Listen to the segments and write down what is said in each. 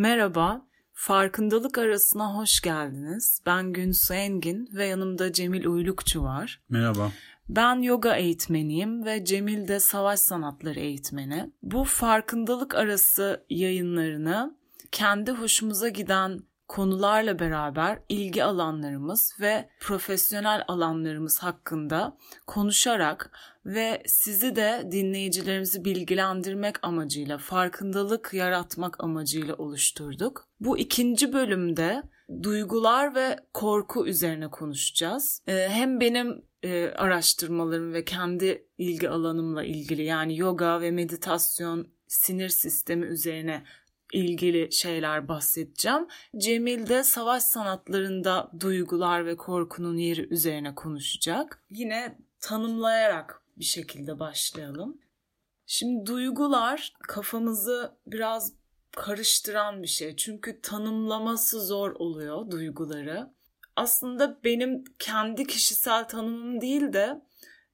Merhaba, Farkındalık Arasına hoş geldiniz. Ben Günsu Engin ve yanımda Cemil Uylukçu var. Merhaba. Ben yoga eğitmeniyim ve Cemil de savaş sanatları eğitmeni. Bu farkındalık arası yayınlarını kendi hoşumuza giden konularla beraber ilgi alanlarımız ve profesyonel alanlarımız hakkında konuşarak ve sizi de dinleyicilerimizi bilgilendirmek amacıyla, farkındalık yaratmak amacıyla oluşturduk. Bu ikinci bölümde duygular ve korku üzerine konuşacağız. Ee, hem benim e, araştırmalarım ve kendi ilgi alanımla ilgili yani yoga ve meditasyon sinir sistemi üzerine ilgili şeyler bahsedeceğim. Cemil de savaş sanatlarında duygular ve korkunun yeri üzerine konuşacak. Yine tanımlayarak bir şekilde başlayalım. Şimdi duygular kafamızı biraz karıştıran bir şey. Çünkü tanımlaması zor oluyor duyguları. Aslında benim kendi kişisel tanımım değil de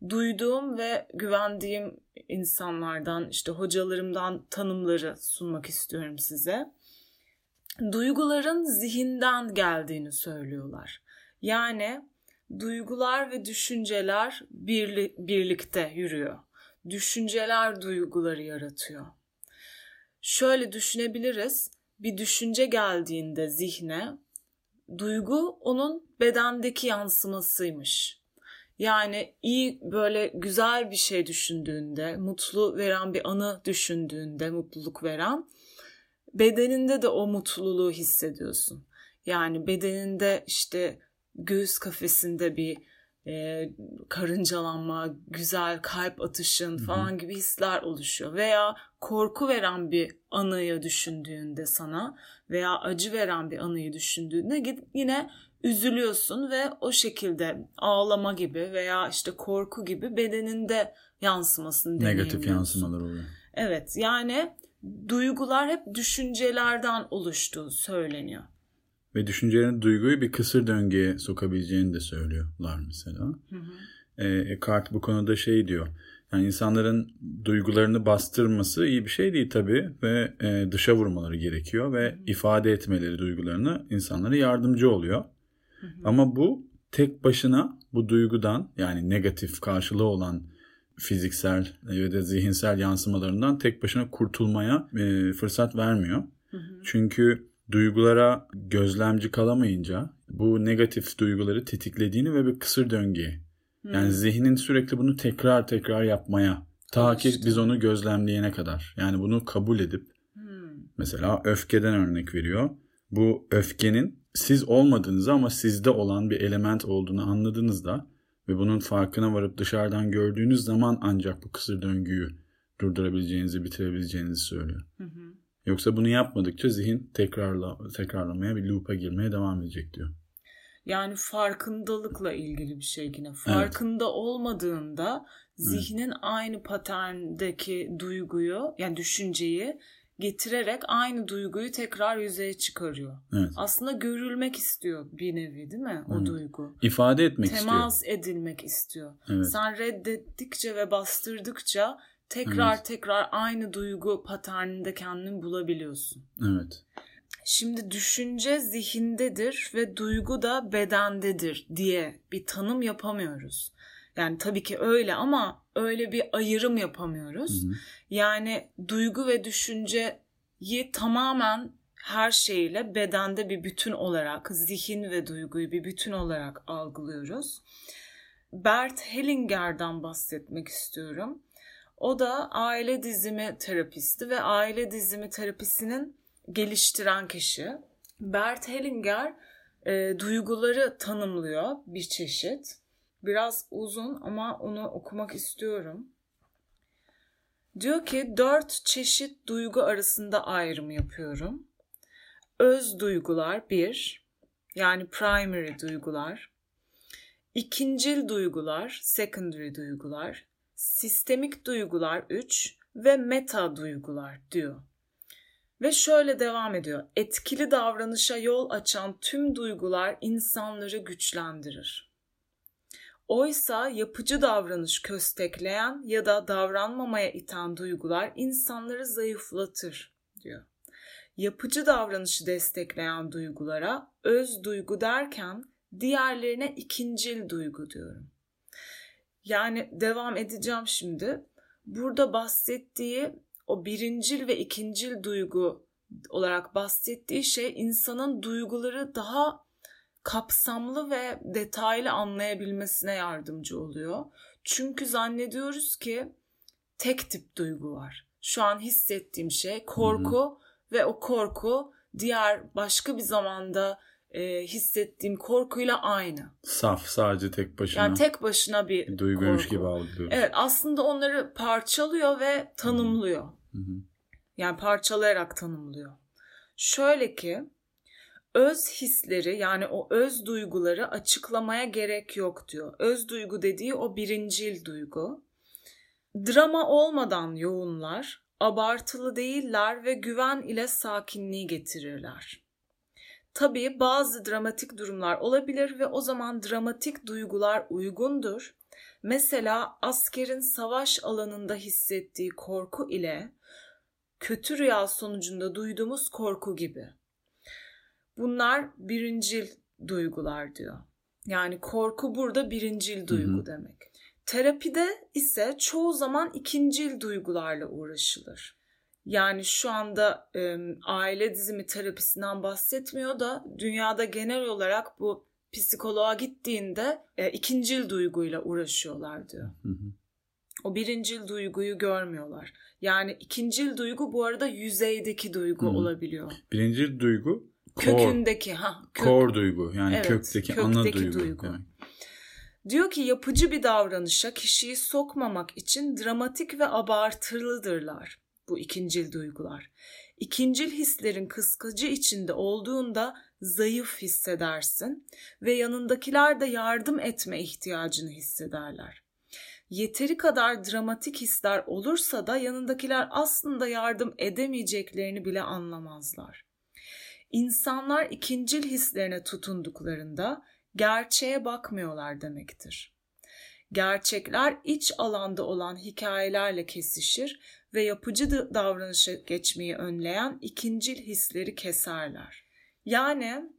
duyduğum ve güvendiğim insanlardan, işte hocalarımdan tanımları sunmak istiyorum size. Duyguların zihinden geldiğini söylüyorlar. Yani duygular ve düşünceler birli, birlikte yürüyor. Düşünceler duyguları yaratıyor. Şöyle düşünebiliriz. Bir düşünce geldiğinde zihne, duygu onun bedendeki yansımasıymış. Yani iyi böyle güzel bir şey düşündüğünde, mutlu veren bir anı düşündüğünde, mutluluk veren bedeninde de o mutluluğu hissediyorsun. Yani bedeninde işte göğüs kafesinde bir e, karıncalanma, güzel kalp atışın falan Hı-hı. gibi hisler oluşuyor. Veya korku veren bir anıyı düşündüğünde sana veya acı veren bir anıyı düşündüğünde yine üzülüyorsun ve o şekilde ağlama gibi veya işte korku gibi bedeninde yansımasını Negatif yansımalar oluyor. Evet yani duygular hep düşüncelerden oluştuğu söyleniyor. Ve düşüncelerin duyguyu bir kısır döngüye sokabileceğini de söylüyorlar mesela. Hı hı. E, Eckhart bu konuda şey diyor. Yani insanların duygularını bastırması iyi bir şey değil tabii ve e, dışa vurmaları gerekiyor ve hı. ifade etmeleri duygularını insanlara yardımcı oluyor. Hı hı. Ama bu tek başına bu duygudan yani negatif karşılığı olan fiziksel ve de zihinsel yansımalarından tek başına kurtulmaya e, fırsat vermiyor. Hı hı. Çünkü duygulara gözlemci kalamayınca bu negatif duyguları tetiklediğini ve bir kısır döngüye. Hmm. Yani zihnin sürekli bunu tekrar tekrar yapmaya ta ki biz onu gözlemleyene kadar. Yani bunu kabul edip hmm. mesela öfkeden örnek veriyor. Bu öfkenin siz olmadığınızı ama sizde olan bir element olduğunu anladığınızda ve bunun farkına varıp dışarıdan gördüğünüz zaman ancak bu kısır döngüyü durdurabileceğinizi, bitirebileceğinizi söylüyor. Hı hı. Yoksa bunu yapmadıkça zihin tekrarla tekrarlamaya bir loop'a girmeye devam edecek diyor. Yani farkındalıkla ilgili bir şey yine. Farkında evet. olmadığında zihnin evet. aynı paterndeki duyguyu yani düşünceyi getirerek aynı duyguyu tekrar yüzeye çıkarıyor. Evet. Aslında görülmek istiyor bir nevi değil mi o evet. duygu? İfade etmek Temas istiyor. Temas edilmek istiyor. Evet. Sen reddettikçe ve bastırdıkça tekrar evet. tekrar aynı duygu paterninde kendini bulabiliyorsun. Evet. Şimdi düşünce zihindedir ve duygu da bedendedir diye bir tanım yapamıyoruz. Yani tabii ki öyle ama öyle bir ayrım yapamıyoruz. Hı hı. Yani duygu ve düşünceyi tamamen her şeyle bedende bir bütün olarak, zihin ve duyguyu bir bütün olarak algılıyoruz. Bert Hellinger'dan bahsetmek istiyorum. O da aile dizimi terapisti ve aile dizimi terapisinin geliştiren kişi. Bert Hellinger e, duyguları tanımlıyor bir çeşit. Biraz uzun ama onu okumak istiyorum. Diyor ki dört çeşit duygu arasında ayrım yapıyorum. Öz duygular bir, yani primary duygular. İkincil duygular, secondary duygular sistemik duygular 3 ve meta duygular diyor. Ve şöyle devam ediyor. Etkili davranışa yol açan tüm duygular insanları güçlendirir. Oysa yapıcı davranış köstekleyen ya da davranmamaya iten duygular insanları zayıflatır diyor. Yapıcı davranışı destekleyen duygulara öz duygu derken diğerlerine ikincil duygu diyorum. Yani devam edeceğim şimdi. Burada bahsettiği o birincil ve ikincil duygu olarak bahsettiği şey insanın duyguları daha kapsamlı ve detaylı anlayabilmesine yardımcı oluyor. Çünkü zannediyoruz ki tek tip duygu var. Şu an hissettiğim şey korku hı hı. ve o korku diğer başka bir zamanda e, hissettiğim korkuyla aynı. Saf sadece tek başına. Yani tek başına bir, bir duyguymuş korku. gibi algılıyoruz. Evet aslında onları parçalıyor ve tanımlıyor. Hı hı. Yani parçalayarak tanımlıyor. Şöyle ki öz hisleri yani o öz duyguları açıklamaya gerek yok diyor. Öz duygu dediği o birincil duygu. Drama olmadan yoğunlar, abartılı değiller ve güven ile sakinliği getirirler. Tabii bazı dramatik durumlar olabilir ve o zaman dramatik duygular uygundur. Mesela askerin savaş alanında hissettiği korku ile kötü rüya sonucunda duyduğumuz korku gibi. Bunlar birincil duygular diyor. Yani korku burada birincil duygu hı hı. demek. Terapide ise çoğu zaman ikincil duygularla uğraşılır. Yani şu anda e, aile dizimi terapisinden bahsetmiyor da dünyada genel olarak bu psikoloğa gittiğinde e, ikincil duyguyla uğraşıyorlar diyor. Hı hı. O birincil duyguyu görmüyorlar. Yani ikincil duygu bu arada yüzeydeki duygu hı. olabiliyor. Birincil duygu kökündeki ha kök. kor duygu yani evet, kökteki, kökteki ana duygu. duygu. Yani. Diyor ki yapıcı bir davranışa kişiyi sokmamak için dramatik ve abartılıdırlar bu ikincil duygular. İkincil hislerin kıskacı içinde olduğunda zayıf hissedersin ve yanındakiler de yardım etme ihtiyacını hissederler. Yeteri kadar dramatik hisler olursa da yanındakiler aslında yardım edemeyeceklerini bile anlamazlar. İnsanlar ikincil hislerine tutunduklarında gerçeğe bakmıyorlar demektir. Gerçekler iç alanda olan hikayelerle kesişir ve yapıcı davranışa geçmeyi önleyen ikincil hisleri keserler. Yani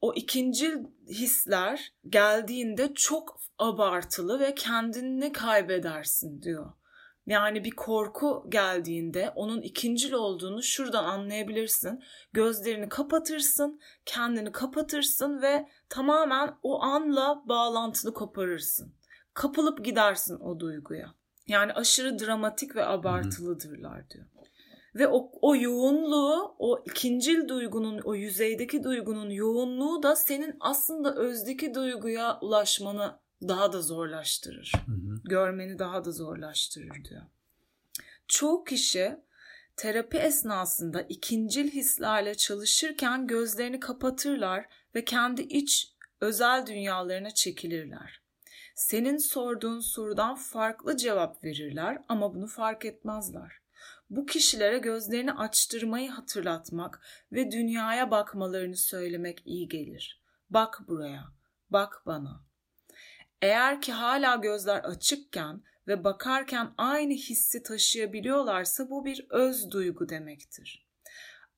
o ikincil hisler geldiğinde çok abartılı ve kendini kaybedersin diyor. Yani bir korku geldiğinde onun ikincil olduğunu şuradan anlayabilirsin. Gözlerini kapatırsın, kendini kapatırsın ve tamamen o anla bağlantılı koparırsın. Kapılıp gidersin o duyguya. Yani aşırı dramatik ve abartılıdırlar diyor. Ve o, o yoğunluğu, o ikincil duygunun, o yüzeydeki duygunun yoğunluğu da senin aslında özdeki duyguya ulaşmanı daha da zorlaştırır. Hı hı. Görmeni daha da zorlaştırır diyor. Çoğu kişi terapi esnasında ikincil hislerle çalışırken gözlerini kapatırlar ve kendi iç özel dünyalarına çekilirler. Senin sorduğun sorudan farklı cevap verirler ama bunu fark etmezler. Bu kişilere gözlerini açtırmayı hatırlatmak ve dünyaya bakmalarını söylemek iyi gelir. Bak buraya, bak bana. Eğer ki hala gözler açıkken ve bakarken aynı hissi taşıyabiliyorlarsa bu bir öz duygu demektir.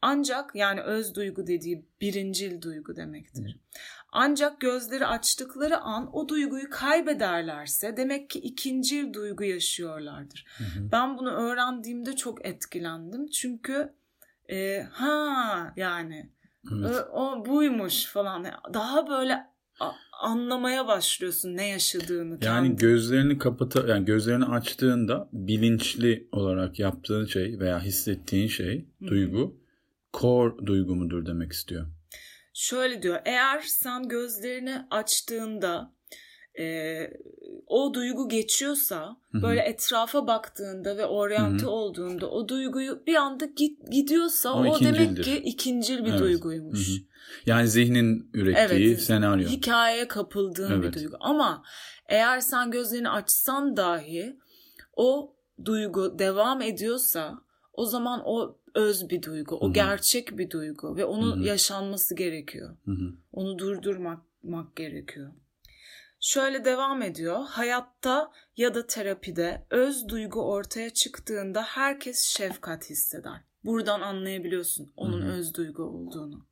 Ancak yani öz duygu dediği birincil duygu demektir. Ancak gözleri açtıkları an o duyguyu kaybederlerse demek ki ikincil duygu yaşıyorlardır. Hı hı. Ben bunu öğrendiğimde çok etkilendim. Çünkü e, ha yani evet. o, o buymuş falan. Daha böyle anlamaya başlıyorsun ne yaşadığını. Yani kendin. gözlerini kapata yani gözlerini açtığında bilinçli olarak yaptığın şey veya hissettiğin şey, Hı-hı. duygu core duygu mudur demek istiyor. Şöyle diyor. Eğer sen gözlerini açtığında e, o duygu geçiyorsa Hı-hı. böyle etrafa baktığında ve oryante Hı-hı. olduğunda o duyguyu bir anda git gidiyorsa o, o demek ki ikincil bir evet. duyguymuş. Hı-hı. Yani zihnin ürettiği evet, senaryo. Hikayeye kapıldığın evet. bir duygu. Ama eğer sen gözlerini açsan dahi o duygu devam ediyorsa o zaman o öz bir duygu, o Hı-hı. gerçek bir duygu ve onun Hı-hı. yaşanması gerekiyor. Hı-hı. Onu durdurmak gerekiyor. Şöyle devam ediyor. Hayatta ya da terapide öz duygu ortaya çıktığında herkes şefkat hisseder. Buradan anlayabiliyorsun onun Hı hı. öz duygu olduğunu.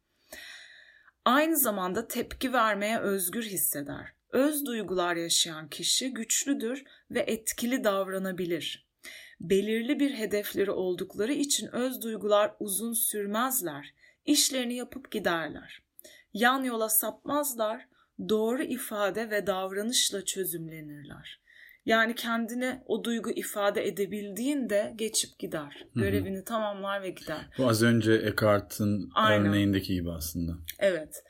Aynı zamanda tepki vermeye özgür hisseder. Öz duygular yaşayan kişi güçlüdür ve etkili davranabilir. Belirli bir hedefleri oldukları için öz duygular uzun sürmezler. İşlerini yapıp giderler. Yan yola sapmazlar, doğru ifade ve davranışla çözümlenirler. Yani kendine o duygu ifade edebildiğinde geçip gider. Görevini tamamlar ve gider. Bu az önce Eckhart'ın örneğindeki gibi aslında. Evet.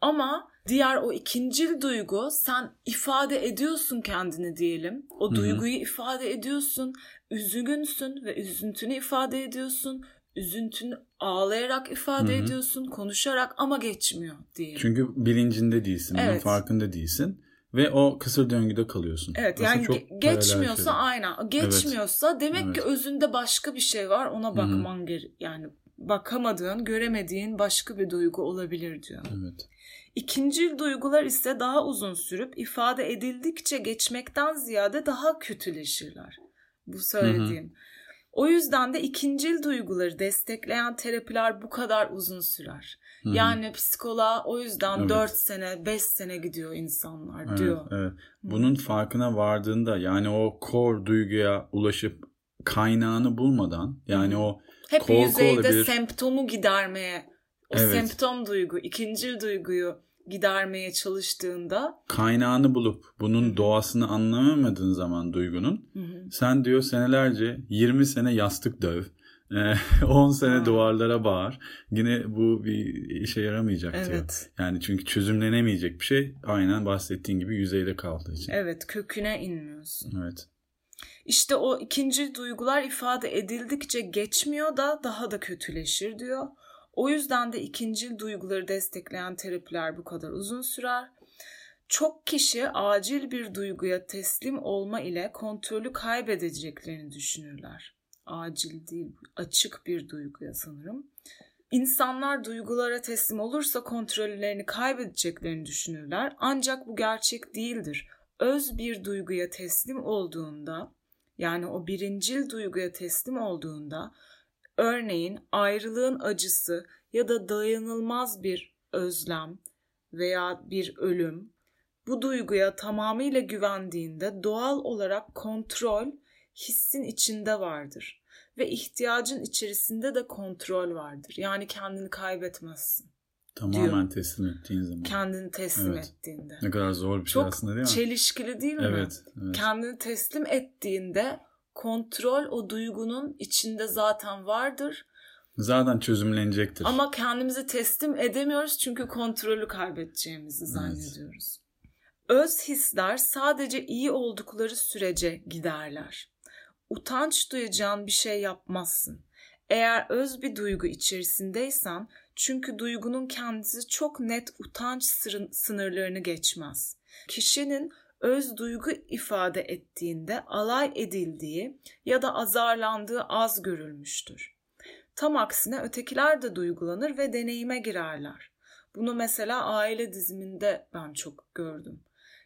Ama diğer o ikincil duygu sen ifade ediyorsun kendini diyelim. O duyguyu ifade ediyorsun. Üzgünsün ve üzüntünü ifade ediyorsun. Üzüntünü ağlayarak ifade Hı hı. ediyorsun, konuşarak ama geçmiyor diyelim. Çünkü bilincinde değilsin, bunun Evet. farkında değilsin. Ve o kısır döngüde kalıyorsun. Evet Aslında yani ge- geçmiyorsa şeyler. aynen. Geçmiyorsa demek ki Evet. özünde başka bir şey var. Ona bakman gere yani bakamadığın, göremediğin başka bir duygu olabilir diyor. Evet. İkincil duygular ise daha uzun sürüp ifade edildikçe geçmekten ziyade daha kötüleşirler. Bu söylediğim. O yüzden de ikincil duyguları destekleyen terapiler bu kadar uzun sürer. Hı hı. Yani psikoloğa o yüzden Evet. 4 sene, 5 sene gidiyor insanlar Evet, diyor. evet. Bunun farkına vardığında yani o core duyguya ulaşıp kaynağını bulmadan yani o Hep korku yüzeyde olabilir. semptomu gidermeye, o Evet. semptom duygu, ikincil duyguyu gidermeye çalıştığında kaynağını bulup bunun doğasını anlayamadığın zaman duygunun hı hı, sen diyor senelerce 20 sene yastık döv. e, 10 sene Ha. duvarlara bağır. Yine bu bir işe yaramayacak diyor. evet. Yani çünkü çözümlenemeyecek bir şey aynen bahsettiğin gibi yüzeyde kaldığı için. Evet, köküne inmiyorsun. Evet. İşte o ikinci duygular ifade edildikçe geçmiyor da daha da kötüleşir diyor. O yüzden de ikinci duyguları destekleyen terapiler bu kadar uzun sürer. Çok kişi acil bir duyguya teslim olma ile kontrolü kaybedeceklerini düşünürler. Acil değil, açık bir duyguya sanırım. İnsanlar duygulara teslim olursa kontrollerini kaybedeceklerini düşünürler. Ancak bu gerçek değildir. Öz bir duyguya teslim olduğunda, yani o birincil duyguya teslim olduğunda, örneğin ayrılığın acısı ya da dayanılmaz bir özlem veya bir ölüm, bu duyguya tamamıyla güvendiğinde doğal olarak kontrol hissin içinde vardır ve ihtiyacın içerisinde de kontrol vardır. Yani kendini kaybetmezsin. Tamamen teslim ettiğin zaman. Kendini teslim Evet. ettiğinde. Ne kadar zor bir şey Çok aslında değil mi? çelişkili değil mi? Evet. evet. Kendini teslim ettiğinde kontrol o duygunun içinde zaten vardır. Zaten çözümlenecektir. Ama kendimizi teslim edemiyoruz çünkü kontrolü kaybedeceğimizi zannediyoruz. Öz hisler sadece iyi oldukları sürece giderler. Utanç duyacağın bir şey yapmazsın. Eğer öz bir duygu içerisindeysen çünkü duygunun kendisi çok net utanç sınırlarını geçmez. Kişinin öz duygu ifade ettiğinde alay edildiği ya da azarlandığı az görülmüştür. Tam aksine ötekiler de duygulanır ve deneyime girerler. Bunu mesela aile diziminde ben çok gördüm.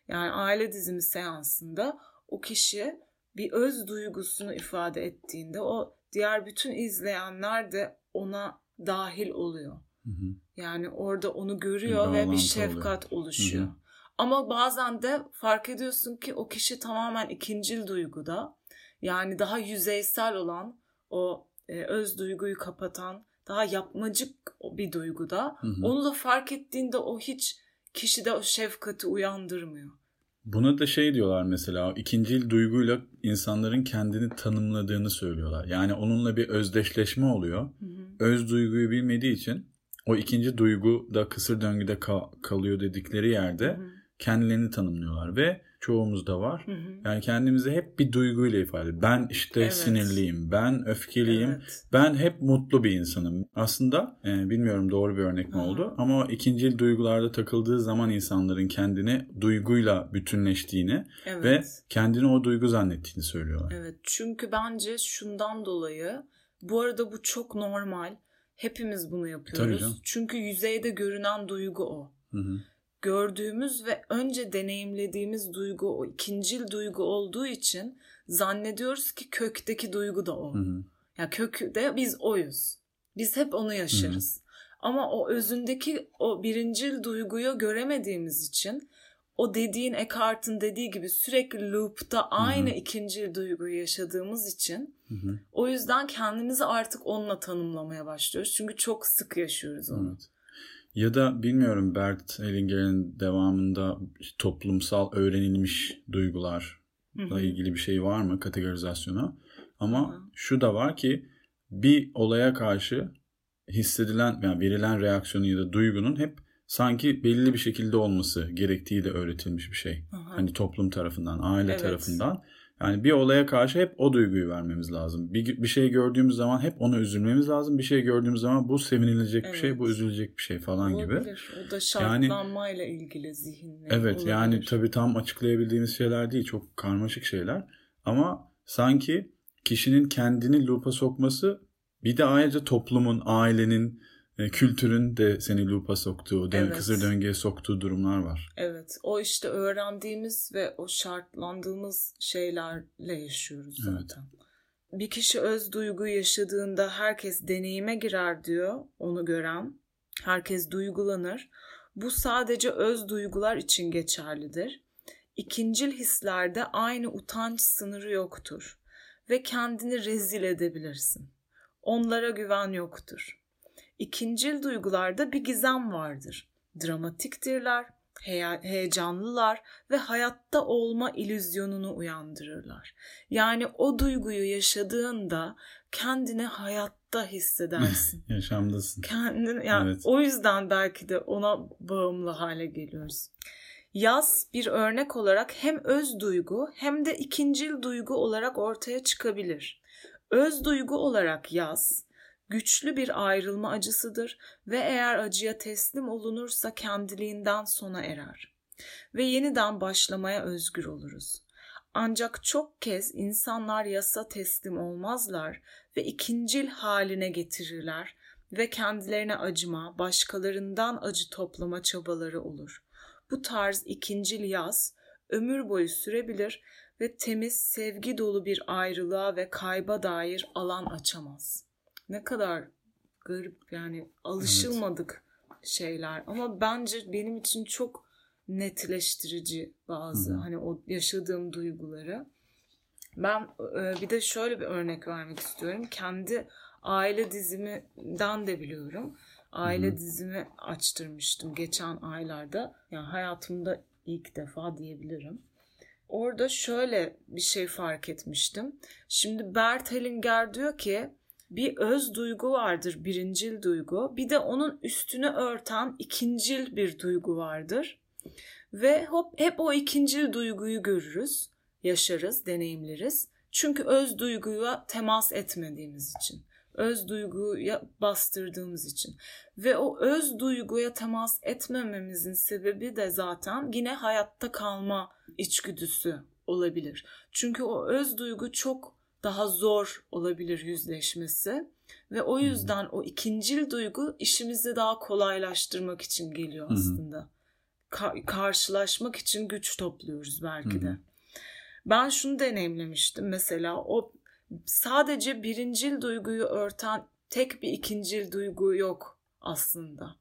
Yani aile dizimi seansında o kişi bir öz duygusunu ifade ettiğinde o diğer bütün izleyenler de ona dahil oluyor. Hı hı. Yani orada onu görüyor Bir ve bir şefkat oluşuyor. Hı hı. Ama bazen de fark ediyorsun ki o kişi tamamen ikincil duyguda. Yani daha yüzeysel olan o e, öz duyguyu kapatan daha yapmacık bir duyguda. Hı hı. Onu da fark ettiğinde o hiç kişide o şefkati uyandırmıyor. Buna da şey diyorlar mesela ikincil duyguyla insanların kendini tanımladığını söylüyorlar. Yani onunla bir özdeşleşme oluyor. Hı hı. Öz duyguyu bilmediği için o ikinci duygu da kısır döngüde ka- kalıyor dedikleri yerde Hı hı. kendilerini tanımlıyorlar ve çoğumuzda var. Hı hı. Yani kendimizi hep bir duyguyla ifade. Ben işte Evet. sinirliyim, ben öfkeliyim, Evet. ben hep mutlu bir insanım. Aslında e, bilmiyorum doğru bir örnek mi Aha. oldu ama o ikincil duygularda takıldığı zaman insanların kendini duyguyla bütünleştiğini Evet. ve kendini o duygu zannettiğini söylüyorlar. Evet çünkü bence şundan dolayı bu arada bu çok normal. Hepimiz bunu yapıyoruz. canım. Çünkü yüzeyde görünen duygu o. Hı hı. Gördüğümüz ve önce deneyimlediğimiz duygu o ikincil duygu olduğu için zannediyoruz ki kökteki duygu da o. Hı hı. Ya kökü de biz oyuz. Biz hep onu yaşarız. Hı. Ama o özündeki o birincil duyguyu göremediğimiz için o dediğin Eckhart'ın dediği gibi sürekli loop'ta aynı Hı-hı. ikinci duyguyu yaşadığımız için Hı-hı. o yüzden kendimizi artık onunla tanımlamaya başlıyoruz. Çünkü çok sık yaşıyoruz onu. Evet. Ya da bilmiyorum Bert Hellinger'in devamında toplumsal öğrenilmiş duygularla ilgili bir şey var mı kategorizasyona? Ama Hı-hı. şu da var ki bir olaya karşı hissedilen yani verilen reaksiyonun ya da duygunun hep sanki belli bir şekilde olması gerektiği de öğretilmiş bir şey. Aha. Hani toplum tarafından, aile evet. tarafından. Yani bir olaya karşı hep o duyguyu vermemiz lazım. Bir, bir şey gördüğümüz zaman hep ona üzülmemiz lazım. Bir şey gördüğümüz zaman bu sevinilecek evet. bir şey, bu üzülecek bir şey falan Olabilir. gibi. O da şartlanmayla yani, ilgili zihinle. Evet olabilir. yani tabii tam açıklayabildiğimiz şeyler değil. Çok karmaşık şeyler. Ama sanki kişinin kendini loop'a sokması bir de ayrıca toplumun, ailenin, e, kültürün de seni loop'a soktuğu, dön evet. kısır döngüye soktuğu durumlar var. Evet. O işte öğrendiğimiz ve o şartlandığımız şeylerle yaşıyoruz zaten. Evet. Bir kişi öz duygu yaşadığında herkes deneyime girer diyor onu gören. Herkes duygulanır. Bu sadece öz duygular için geçerlidir. İkincil hislerde aynı utanç sınırı yoktur ve kendini rezil edebilirsin. Onlara güven yoktur. İkincil duygularda bir gizem vardır. Dramatiktirler, he- heyecanlılar ve hayatta olma ilüzyonunu uyandırırlar. Yani o duyguyu yaşadığında kendini hayatta hissedersin. Yaşamdasın. Kendin yani evet. o yüzden belki de ona bağımlı hale geliyoruz. Yaz bir örnek olarak hem öz duygu hem de ikincil duygu olarak ortaya çıkabilir. Öz duygu olarak yaz güçlü bir ayrılma acısıdır ve eğer acıya teslim olunursa kendiliğinden sona erer ve yeniden başlamaya özgür oluruz. Ancak çok kez insanlar yasa teslim olmazlar ve ikincil haline getirirler ve kendilerine acıma, başkalarından acı toplama çabaları olur. Bu tarz ikincil yaz ömür boyu sürebilir ve temiz, sevgi dolu bir ayrılığa ve kayba dair alan açamaz. Ne kadar garip yani alışılmadık evet. şeyler ama bence benim için çok netleştirici bazı Hı-hı. hani o yaşadığım duyguları. Ben e, bir de şöyle bir örnek vermek istiyorum. Kendi aile diziminden de biliyorum. Aile Hı-hı. dizimi açtırmıştım geçen aylarda. Yani hayatımda ilk defa diyebilirim. Orada şöyle bir şey fark etmiştim. Şimdi Bert Hellinger diyor ki bir öz duygu vardır, birincil duygu. Bir de onun üstünü örten ikincil bir duygu vardır. Ve hop hep o ikincil duyguyu görürüz, yaşarız, deneyimleriz. Çünkü öz duyguya temas etmediğimiz için. Öz duyguya bastırdığımız için. Ve o öz duyguya temas etmememizin sebebi de zaten yine hayatta kalma içgüdüsü olabilir. Çünkü o öz duygu çok daha zor olabilir yüzleşmesi ve o yüzden o ikincil duygu işimizi daha kolaylaştırmak için geliyor aslında. Ka- karşılaşmak için güç topluyoruz belki de. Ben şunu deneyimlemiştim mesela o sadece birincil duyguyu örten tek bir ikincil duygu yok aslında.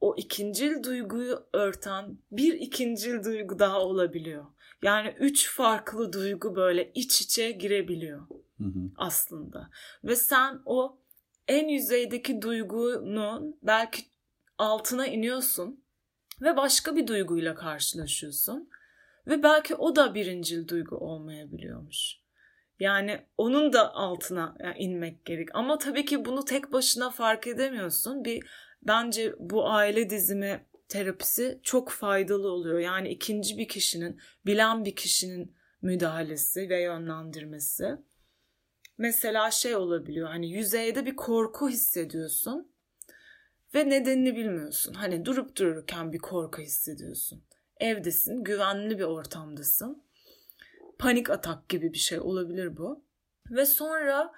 O ikincil duyguyu örten bir ikincil duygu daha olabiliyor. Yani üç farklı duygu böyle iç içe girebiliyor hı hı. aslında. Ve sen o en yüzeydeki duygunun belki altına iniyorsun ve başka bir duyguyla karşılaşıyorsun. Ve belki o da birincil duygu olmayabiliyormuş. Yani onun da altına inmek gerek. Ama tabii ki bunu tek başına fark edemiyorsun. Bir bence bu aile dizimi terapisi çok faydalı oluyor. Yani ikinci bir kişinin, bilen bir kişinin müdahalesi ve yönlendirmesi. Mesela şey olabiliyor hani yüzeyde bir korku hissediyorsun ve nedenini bilmiyorsun. Hani durup dururken bir korku hissediyorsun. Evdesin, güvenli bir ortamdasın. Panik atak gibi bir şey olabilir bu. Ve sonra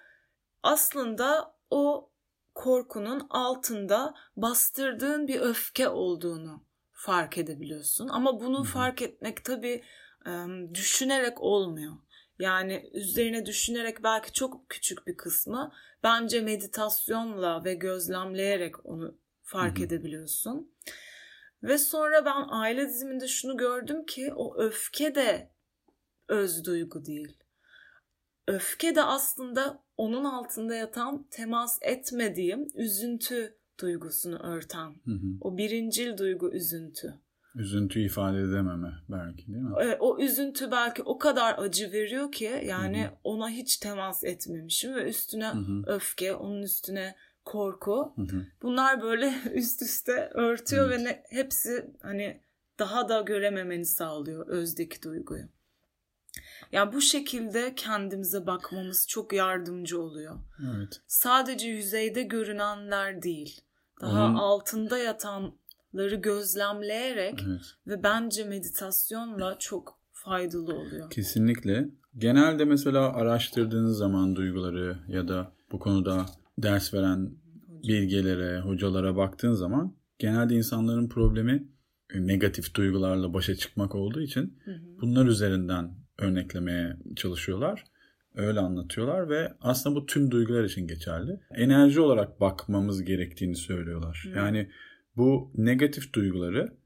aslında o korkunun altında bastırdığın bir öfke olduğunu fark edebiliyorsun. Ama bunu fark etmek tabii düşünerek olmuyor. Yani üzerine düşünerek belki çok küçük bir kısmı bence meditasyonla ve gözlemleyerek onu fark Hı-hı. edebiliyorsun. Ve sonra ben aile diziminde şunu gördüm ki o öfke de öz duygu değil. Öfke de aslında onun altında yatan temas etmediğim üzüntü duygusunu örten. Hı hı. O birincil duygu üzüntü. Üzüntü ifade edememe belki değil mi? Evet, o üzüntü belki o kadar acı veriyor ki yani hı hı. ona hiç temas etmemişim ve üstüne hı hı. öfke, onun üstüne korku. Hı hı. Bunlar böyle üst üste örtüyor evet. ve ne, hepsi hani daha da görememeni sağlıyor özdeki duyguyu. Yani bu şekilde kendimize bakmamız çok yardımcı oluyor. Evet. Sadece yüzeyde görünenler değil. Daha Onun... altında yatanları gözlemleyerek evet. ve bence meditasyonla çok faydalı oluyor. Kesinlikle. Genelde mesela araştırdığınız zaman duyguları ya da bu konuda ders veren bilgelere, hocalara baktığın zaman genelde insanların problemi e, negatif duygularla başa çıkmak olduğu için hı hı. bunlar üzerinden örneklemeye çalışıyorlar. Öyle anlatıyorlar ve aslında bu tüm duygular için geçerli. Enerji olarak bakmamız gerektiğini söylüyorlar. Hı. Yani bu negatif duyguları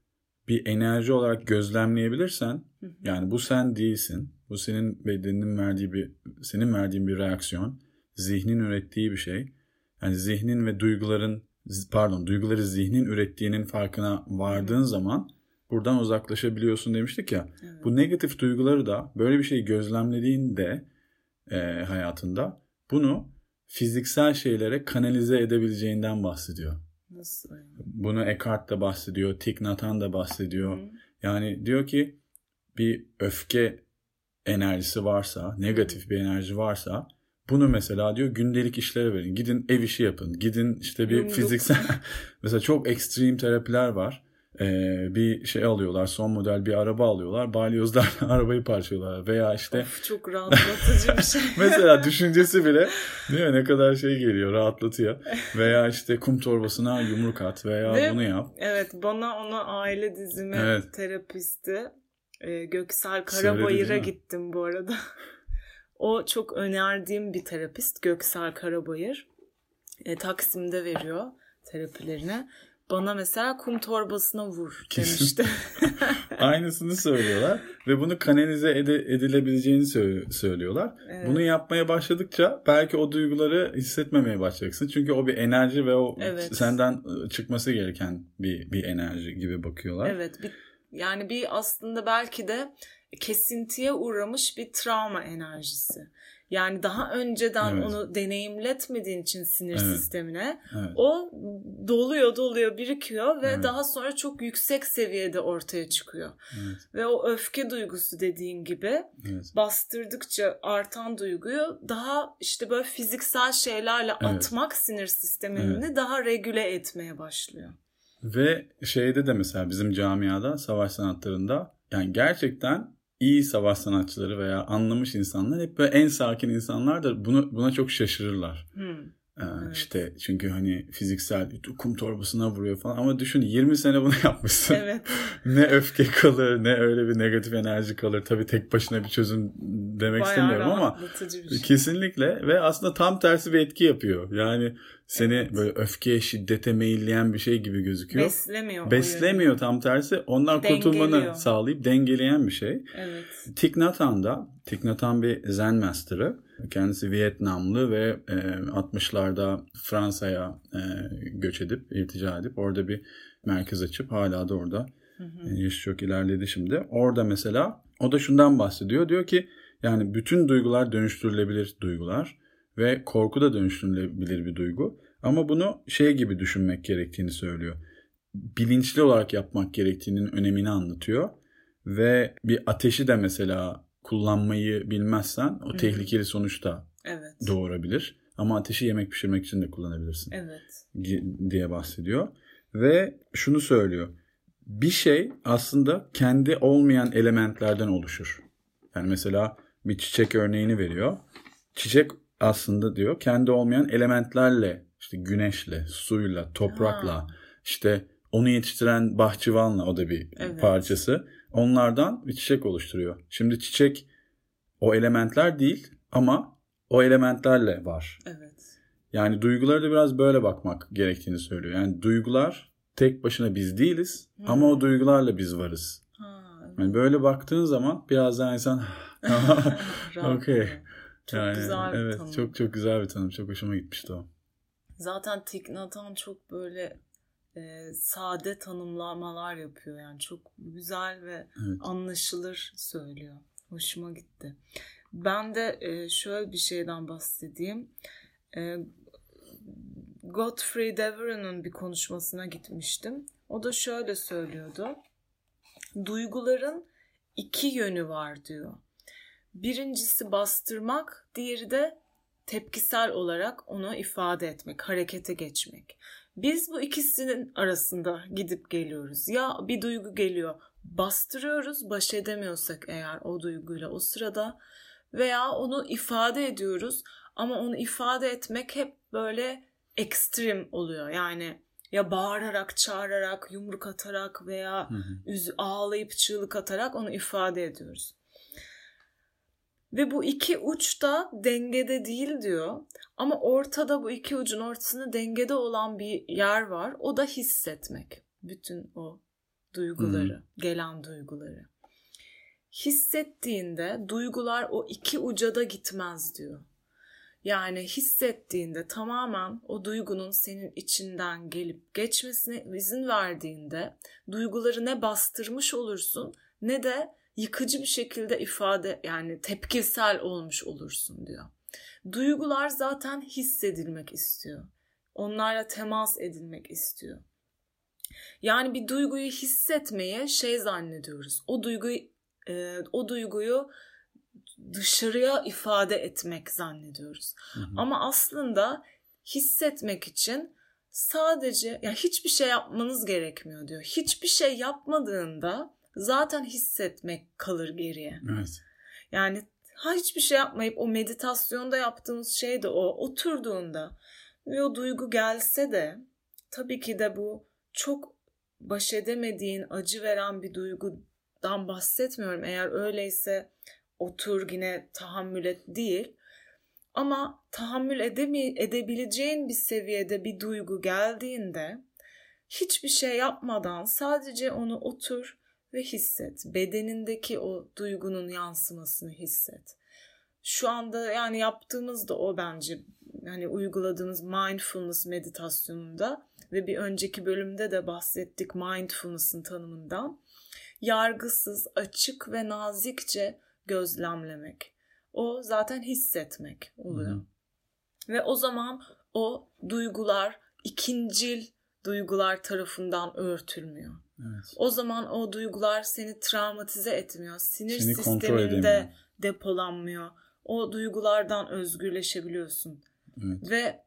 bir enerji olarak gözlemleyebilirsen hı. yani bu sen değilsin. Bu senin bedeninin verdiği bir senin verdiğin bir reaksiyon, zihnin ürettiği bir şey. Yani zihnin ve duyguların pardon duyguları zihnin ürettiğinin farkına vardığın zaman buradan uzaklaşabiliyorsun demiştik ya. Evet. Bu negatif duyguları da böyle bir şey gözlemlediğinde e, hayatında bunu fiziksel şeylere kanalize edebileceğinden bahsediyor. Nasıl? Bunu Eckhart da bahsediyor, Thich Nhat da bahsediyor. Hı. Yani diyor ki bir öfke enerjisi varsa, negatif bir enerji varsa bunu mesela diyor gündelik işlere verin. Gidin ev işi yapın. Gidin işte bir Yumruk. fiziksel mesela çok ekstrem terapiler var e, bir şey alıyorlar son model bir araba alıyorlar. Balyozlarla arabayı parçalıyorlar veya işte of, çok rahatlatıcı bir şey. Mesela düşüncesi bile değil mi? Ne kadar şey geliyor rahatlatıyor. Veya işte kum torbasına yumruk at veya Ve, bunu yap. evet bana ona aile dizimi evet. terapisti e, Göksel Karabayır'a gittim bu arada. O çok önerdiğim bir terapist Göksel Karabayır. E, Taksim'de veriyor terapilerine bana mesela kum torbasına vur demişti. Aynısını söylüyorlar ve bunu kanalize ede, edilebileceğini söylüyorlar. Evet. Bunu yapmaya başladıkça belki o duyguları hissetmemeye başlayacaksın. Çünkü o bir enerji ve o evet. senden ıı, çıkması gereken bir bir enerji gibi bakıyorlar. Evet. Bir, yani bir aslında belki de kesintiye uğramış bir travma enerjisi. Yani daha önceden evet. onu deneyimletmediğin için sinir evet. sistemine evet. o doluyor doluyor birikiyor ve evet. daha sonra çok yüksek seviyede ortaya çıkıyor. Evet. Ve o öfke duygusu dediğin gibi evet. bastırdıkça artan duyguyu daha işte böyle fiziksel şeylerle evet. atmak sinir sistemini evet. daha regüle etmeye başlıyor. Ve şeyde de mesela bizim camiada savaş sanatlarında yani gerçekten iyi savaş sanatçıları veya anlamış insanlar hep böyle en sakin insanlar da bunu buna çok şaşırırlar. Hmm. Ee, evet. İşte çünkü hani fiziksel kum torbasına vuruyor falan ama düşün 20 sene bunu yapmışsın. Evet. ne öfke kalır ne öyle bir negatif enerji kalır. Tabii tek başına bir çözüm demek Bayağı istemiyorum ama şey. kesinlikle ve aslında tam tersi bir etki yapıyor. Yani seni evet. böyle öfkeye, şiddete meyilleyen bir şey gibi gözüküyor. Beslemiyor. Beslemiyor tam tersi. Ondan Dengeliyor. kurtulmanı sağlayıp dengeleyen bir şey. Evet. Thich Nhat Hanh da, Thich Nhat Hanh bir Zen Master'ı. Kendisi Vietnamlı ve e, 60'larda Fransa'ya e, göç edip, irtica edip orada bir merkez açıp hala da orada hı hı. E, yaşı çok ilerledi şimdi. Orada mesela o da şundan bahsediyor. Diyor ki yani bütün duygular dönüştürülebilir duygular ve korku da dönüştürülebilir bir duygu. Ama bunu şey gibi düşünmek gerektiğini söylüyor. Bilinçli olarak yapmak gerektiğinin önemini anlatıyor. Ve bir ateşi de mesela kullanmayı bilmezsen o tehlikeli sonuçta evet. doğurabilir. Ama ateşi yemek pişirmek için de kullanabilirsin. Evet. diye bahsediyor. Ve şunu söylüyor. Bir şey aslında kendi olmayan elementlerden oluşur. Yani mesela bir çiçek örneğini veriyor. Çiçek aslında diyor kendi olmayan elementlerle işte güneşle, suyla, toprakla ha. işte onu yetiştiren bahçıvanla o da bir evet. parçası. Onlardan bir çiçek oluşturuyor. Şimdi çiçek o elementler değil ama o elementlerle var. Evet. Yani duygulara da biraz böyle bakmak gerektiğini söylüyor. Yani duygular tek başına biz değiliz hmm. ama o duygularla biz varız. Ha, evet. Yani böyle baktığın zaman biraz daha insan okey. Çok yani, güzel bir evet, tanım. Çok çok güzel bir tanım. Çok hoşuma gitmişti o. Zaten Hanh çok böyle e, sade tanımlamalar yapıyor. Yani çok güzel ve evet. anlaşılır söylüyor. Hoşuma gitti. Ben de e, şöyle bir şeyden bahsedeyim. E, Godfrey Devereaux'un bir konuşmasına gitmiştim. O da şöyle söylüyordu. Duyguların iki yönü var diyor. Birincisi bastırmak, diğeri de tepkisel olarak onu ifade etmek, harekete geçmek. Biz bu ikisinin arasında gidip geliyoruz. Ya bir duygu geliyor, bastırıyoruz, baş edemiyorsak eğer o duyguyla o sırada veya onu ifade ediyoruz ama onu ifade etmek hep böyle ekstrem oluyor. Yani ya bağırarak, çağırarak, yumruk atarak veya hı hı. ağlayıp çığlık atarak onu ifade ediyoruz. Ve bu iki uç da dengede değil diyor. Ama ortada bu iki ucun ortasında dengede olan bir yer var. O da hissetmek. Bütün o duyguları, hmm. gelen duyguları. Hissettiğinde duygular o iki uca da gitmez diyor. Yani hissettiğinde tamamen o duygunun senin içinden gelip geçmesine izin verdiğinde duyguları ne bastırmış olursun ne de yıkıcı bir şekilde ifade yani tepkisel olmuş olursun diyor. Duygular zaten hissedilmek istiyor. Onlarla temas edilmek istiyor. Yani bir duyguyu hissetmeye şey zannediyoruz. O duyguyu e, o duyguyu dışarıya ifade etmek zannediyoruz. Hı hı. Ama aslında hissetmek için sadece ya hiçbir şey yapmanız gerekmiyor diyor. Hiçbir şey yapmadığında zaten hissetmek kalır geriye. Evet. Yani ha hiçbir şey yapmayıp o meditasyonda yaptığımız şey de o oturduğunda ve o duygu gelse de tabii ki de bu çok baş edemediğin acı veren bir duygudan bahsetmiyorum. Eğer öyleyse otur yine tahammül et değil. Ama tahammül edemi edebileceğin bir seviyede bir duygu geldiğinde hiçbir şey yapmadan sadece onu otur ve hisset. Bedenindeki o duygunun yansımasını hisset. Şu anda yani yaptığımız da o bence. Hani uyguladığımız mindfulness meditasyonunda ve bir önceki bölümde de bahsettik mindfulness'ın tanımından. Yargısız, açık ve nazikçe gözlemlemek. O zaten hissetmek oluyor. Hı-hı. Ve o zaman o duygular ikincil duygular tarafından örtülmüyor. Evet. O zaman o duygular seni travmatize etmiyor. Sinir seni sisteminde depolanmıyor. O duygulardan özgürleşebiliyorsun. Evet. Ve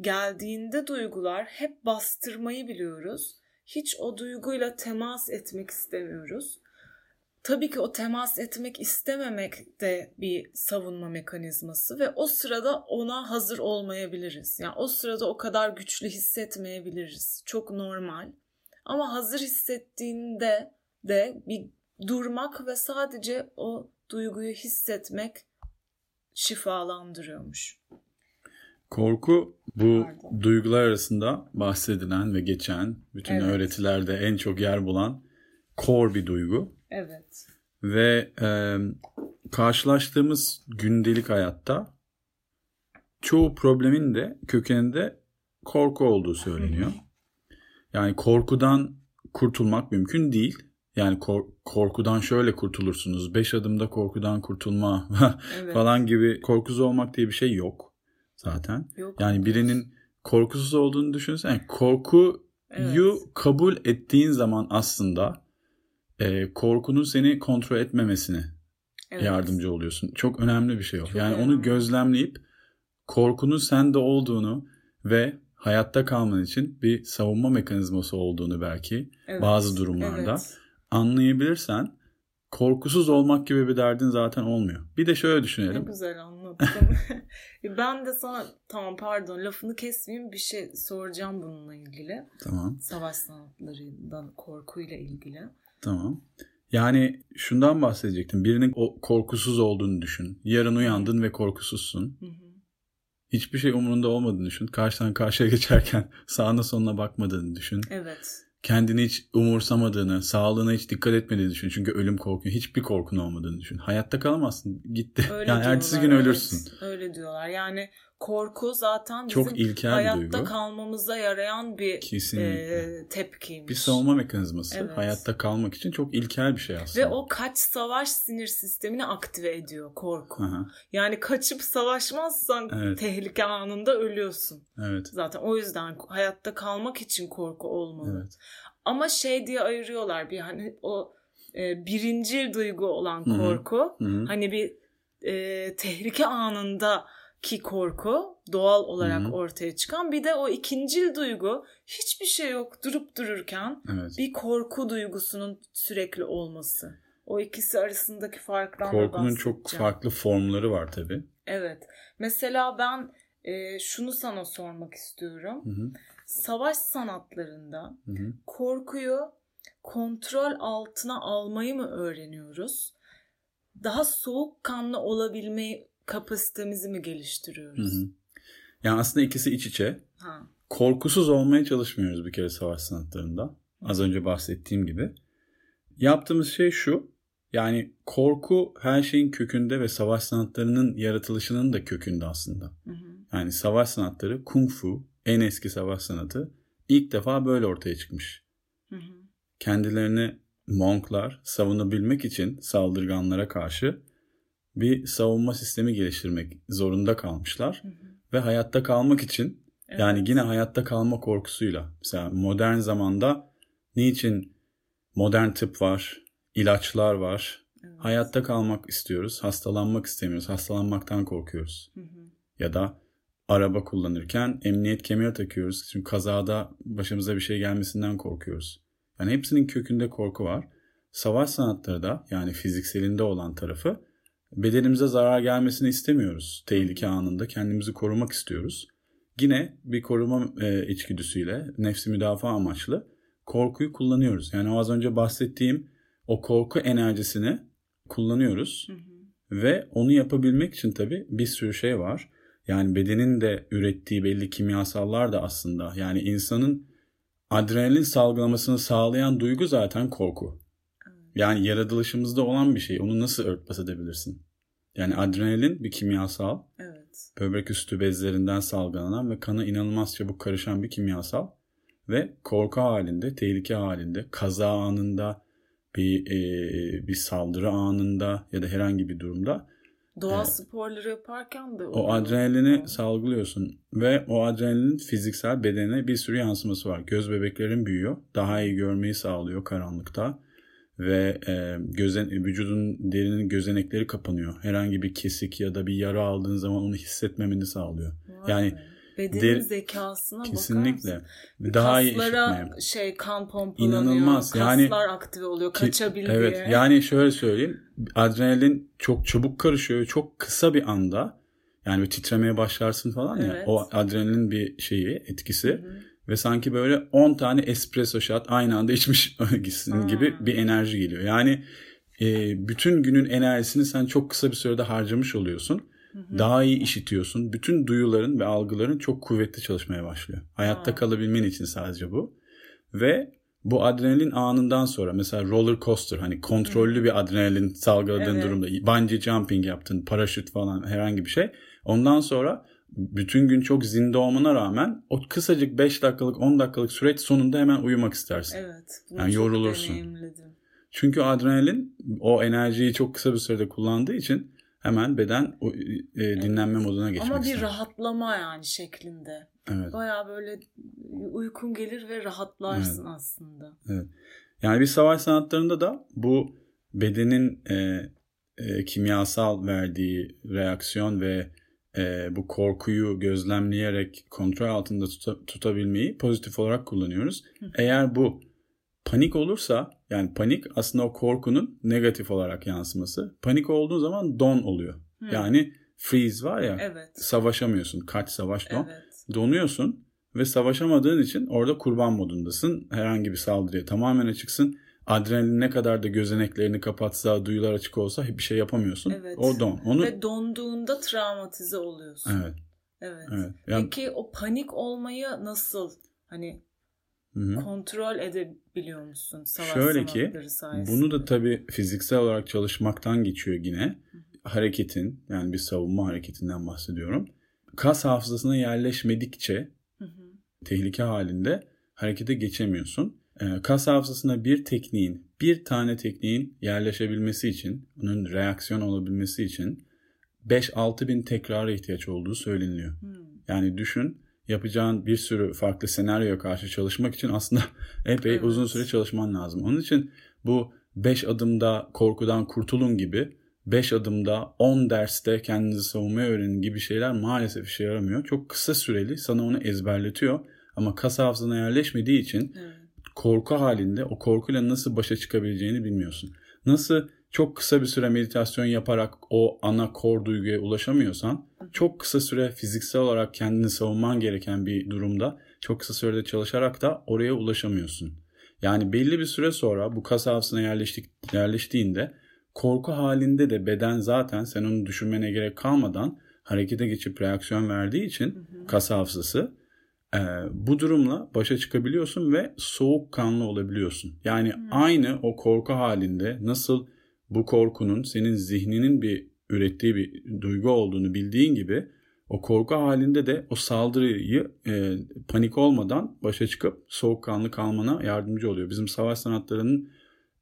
geldiğinde duygular hep bastırmayı biliyoruz. Hiç o duyguyla temas etmek istemiyoruz. Tabii ki o temas etmek istememek de bir savunma mekanizması ve o sırada ona hazır olmayabiliriz. Yani o sırada o kadar güçlü hissetmeyebiliriz. Çok normal. Ama hazır hissettiğinde de bir durmak ve sadece o duyguyu hissetmek şifalandırıyormuş. Korku bu Pardon. duygular arasında bahsedilen ve geçen bütün evet. öğretilerde en çok yer bulan core bir duygu. Evet. Ve e, karşılaştığımız gündelik hayatta çoğu problemin de kökeninde korku olduğu söyleniyor. Yani korkudan kurtulmak mümkün değil. Yani kor- korkudan şöyle kurtulursunuz. Beş adımda korkudan kurtulma evet. falan gibi korkusuz olmak diye bir şey yok zaten. Yok. Yani birinin korkusuz olduğunu düşünsen yani korkuyu evet. kabul ettiğin zaman aslında e, korkunun seni kontrol etmemesine evet. yardımcı oluyorsun. Çok önemli bir şey o. Çok yani önemli. onu gözlemleyip korkunun sende olduğunu ve hayatta kalman için bir savunma mekanizması olduğunu belki evet. bazı durumlarda evet. anlayabilirsen korkusuz olmak gibi bir derdin zaten olmuyor. Bir de şöyle düşünelim. Ne güzel anlattın. ben de sana tamam pardon lafını kesmeyeyim bir şey soracağım bununla ilgili. Tamam. Savaş sanatlarından korkuyla ilgili. Tamam. Yani şundan bahsedecektim. Birinin o korkusuz olduğunu düşün. Yarın uyandın ve korkusuzsun. Hı hı. Hiçbir şey umurunda olmadığını düşün. Karşıdan karşıya geçerken sağına soluna bakmadığını düşün. Evet. Kendini hiç umursamadığını, sağlığına hiç dikkat etmediğini düşün. Çünkü ölüm korkun, hiçbir korkun olmadığını düşün. Hayatta kalamazsın. Gitti. Öyle yani ertesi gün diyorlar, ölürsün. evet. öyle diyorlar. Yani korku zaten bizim Çok ilkel hayatta duygu. kalmamıza yarayan bir Kesinlikle. e, tepkiymiş. Bir savunma mekanizması. Evet. Hayatta kalmak için çok ilkel bir şey aslında. Ve o kaç savaş sinir sistemini aktive ediyor korku. Aha, Yani kaçıp savaşmazsan Evet. tehlike anında ölüyorsun. evet. Zaten o yüzden hayatta kalmak için korku olmalı. Evet. Ama şey diye ayırıyorlar bir hani o e, birinci duygu olan korku. Hı hı. Hani bir e, tehlike anındaki korku doğal olarak Hı hı. ortaya çıkan. Bir de o ikincil duygu hiçbir şey yok durup dururken Evet. bir korku duygusunun sürekli olması. O ikisi arasındaki farktan Korkunun çok farklı formları var tabii. Evet. Mesela ben e, şunu sana sormak istiyorum. Hı hı. Savaş sanatlarında Hı hı. korkuyu kontrol altına almayı mı öğreniyoruz? Daha soğukkanlı olabilme kapasitemizi mi Hı geliştiriyoruz? hı. Yani aslında ikisi iç içe. Ha. Korkusuz olmaya çalışmıyoruz bir kere savaş sanatlarında. Az önce bahsettiğim gibi. Yaptığımız şey şu. Yani korku her şeyin kökünde ve savaş sanatlarının yaratılışının da kökünde aslında. Hı hı. Yani savaş sanatları, kung fu, en eski savaş sanatı ilk defa böyle ortaya çıkmış. Hı hı. Kendilerini monklar savunabilmek için saldırganlara karşı bir savunma sistemi geliştirmek zorunda kalmışlar. Hı hı. Ve hayatta kalmak için yani Evet. yine hayatta kalma korkusuyla. Mesela modern zamanda niçin modern tıp var, ilaçlar var. Evet. Hayatta kalmak istiyoruz, hastalanmak istemiyoruz, hastalanmaktan korkuyoruz. Hı hı. Ya da araba kullanırken emniyet kemeri takıyoruz. Çünkü kazada başımıza bir şey gelmesinden korkuyoruz. Yani hepsinin kökünde korku var. Savaş sanatları da yani fizikselinde olan tarafı bedenimize zarar gelmesini istemiyoruz. Tehlike anında kendimizi korumak istiyoruz. Yine bir koruma e, içgüdüsüyle nefsi müdafaa amaçlı korkuyu kullanıyoruz. Yani az önce bahsettiğim o korku enerjisini kullanıyoruz. Hı hı. Ve onu yapabilmek için tabii bir sürü şey var. Yani bedenin de ürettiği belli kimyasallar da aslında. Yani insanın adrenalin salgılamasını sağlayan duygu zaten korku. Yani yaratılışımızda olan bir şey. Onu nasıl örtbas edebilirsin? Yani adrenalin bir kimyasal. Evet. Böbrek üstü bezlerinden salgılanan ve kana inanılmaz çabuk karışan bir kimyasal. Ve korku halinde, tehlike halinde, kaza anında, bir, e, bir saldırı anında ya da herhangi bir durumda Doğa Evet. sporları yaparken de o adrenalini salgılıyorsun ve o adrenalinin fiziksel bedene bir sürü yansıması var. Göz bebeklerin büyüyor. Daha iyi görmeyi sağlıyor karanlıkta ve e, gözen vücudun derinin gözenekleri kapanıyor. Herhangi bir kesik ya da bir yara aldığın zaman onu hissetmemeni sağlıyor. Vay Yani be. Bedenin der- zekasına bakar Kesinlikle. mısın? Daha iyi Kaslara işitmeye. şey kan pompalanıyor. İnanılmaz. Yani- Kaslar aktive oluyor. Ki- Kaçabil Evet yani şöyle söyleyeyim. Adrenalin çok çabuk karışıyor. Çok kısa bir anda yani bir titremeye başlarsın falan ya. Evet. O adrenalin bir şeyi etkisi. Hı hı. Ve sanki böyle 10 tane espresso shot aynı anda içmiş Ha. gibi bir enerji geliyor. Yani e, bütün günün enerjisini sen çok kısa bir sürede harcamış oluyorsun. Daha iyi işitiyorsun. Bütün duyuların ve algıların çok kuvvetli çalışmaya başlıyor. Hayatta Ha. kalabilmen için sadece bu. Ve bu adrenalin anından sonra mesela roller coaster hani kontrollü bir adrenalin salgıladığın Evet. durumda bungee jumping yaptın, paraşüt falan herhangi bir şey. Ondan sonra bütün gün çok zinde olmana rağmen o kısacık 5 dakikalık 10 dakikalık süreç sonunda hemen uyumak istersin. Evet. Yani yorulursun. deneyimledim. Çünkü adrenalin o enerjiyi çok kısa bir sürede kullandığı için hemen beden o, e, dinlenme moduna geçmek Ama bir ister. rahatlama yani şeklinde. Evet. Baya böyle uykun gelir ve rahatlarsın aslında. Yani bir savaş sanatlarında da bu bedenin e, e, kimyasal verdiği reaksiyon ve e, bu korkuyu gözlemleyerek kontrol altında tuta- tutabilmeyi pozitif olarak kullanıyoruz. Hı. Eğer bu panik olursa yani panik aslında o korkunun negatif olarak yansıması. Panik olduğun zaman don oluyor. Hı. Yani freeze var ya Evet. savaşamıyorsun. Kaç savaş don. Evet. Donuyorsun ve savaşamadığın için orada kurban modundasın. Herhangi bir saldırıya tamamen açıksın. Adrenalin ne kadar da gözeneklerini kapatsa, duyular açık olsa bir şey yapamıyorsun. Evet. O don. Onu Ve donduğunda travmatize oluyorsun. Evet. Evet. Evet. Yani- Peki o panik olmayı nasıl hani Hı-hı. kontrol edebiliyor musun savaş Şöyle ki, sayesinde? Bunu da tabii fiziksel olarak çalışmaktan geçiyor yine. Hareketin yani bir savunma hareketinden bahsediyorum. Kas hafızasına yerleşmedikçe Hı hı. tehlike halinde harekete geçemiyorsun. Ee, kas hafızasına bir tekniğin, bir tane tekniğin yerleşebilmesi için, onun reaksiyon olabilmesi için 5-6 bin tekrara ihtiyaç olduğu söyleniliyor. Hmm. Yani düşün yapacağın bir sürü farklı senaryoya karşı çalışmak için aslında epey Evet. uzun süre çalışman lazım. Onun için bu 5 adımda korkudan kurtulun gibi 5 adımda 10 derste kendinizi savunmayı öğrenin gibi şeyler maalesef işe yaramıyor. Çok kısa süreli sana onu ezberletiyor ama kas hafızana yerleşmediği için Evet. Korku halinde o korkuyla nasıl başa çıkabileceğini bilmiyorsun. Nasıl çok kısa bir süre meditasyon yaparak o ana kor duyguya ulaşamıyorsan çok kısa süre fiziksel olarak kendini savunman gereken bir durumda çok kısa sürede çalışarak da oraya ulaşamıyorsun. Yani belli bir süre sonra bu kas hafızasına yerleştik, yerleştiğinde korku halinde de beden zaten sen onu düşünmene gerek kalmadan harekete geçip reaksiyon verdiği için kas hafızası e, bu durumla başa çıkabiliyorsun ve soğukkanlı olabiliyorsun. Yani aynı o korku halinde nasıl bu korkunun senin zihninin bir ürettiği bir duygu olduğunu bildiğin gibi o korku halinde de o saldırıyı e, panik olmadan başa çıkıp soğukkanlı kalmana yardımcı oluyor. Bizim savaş sanatlarının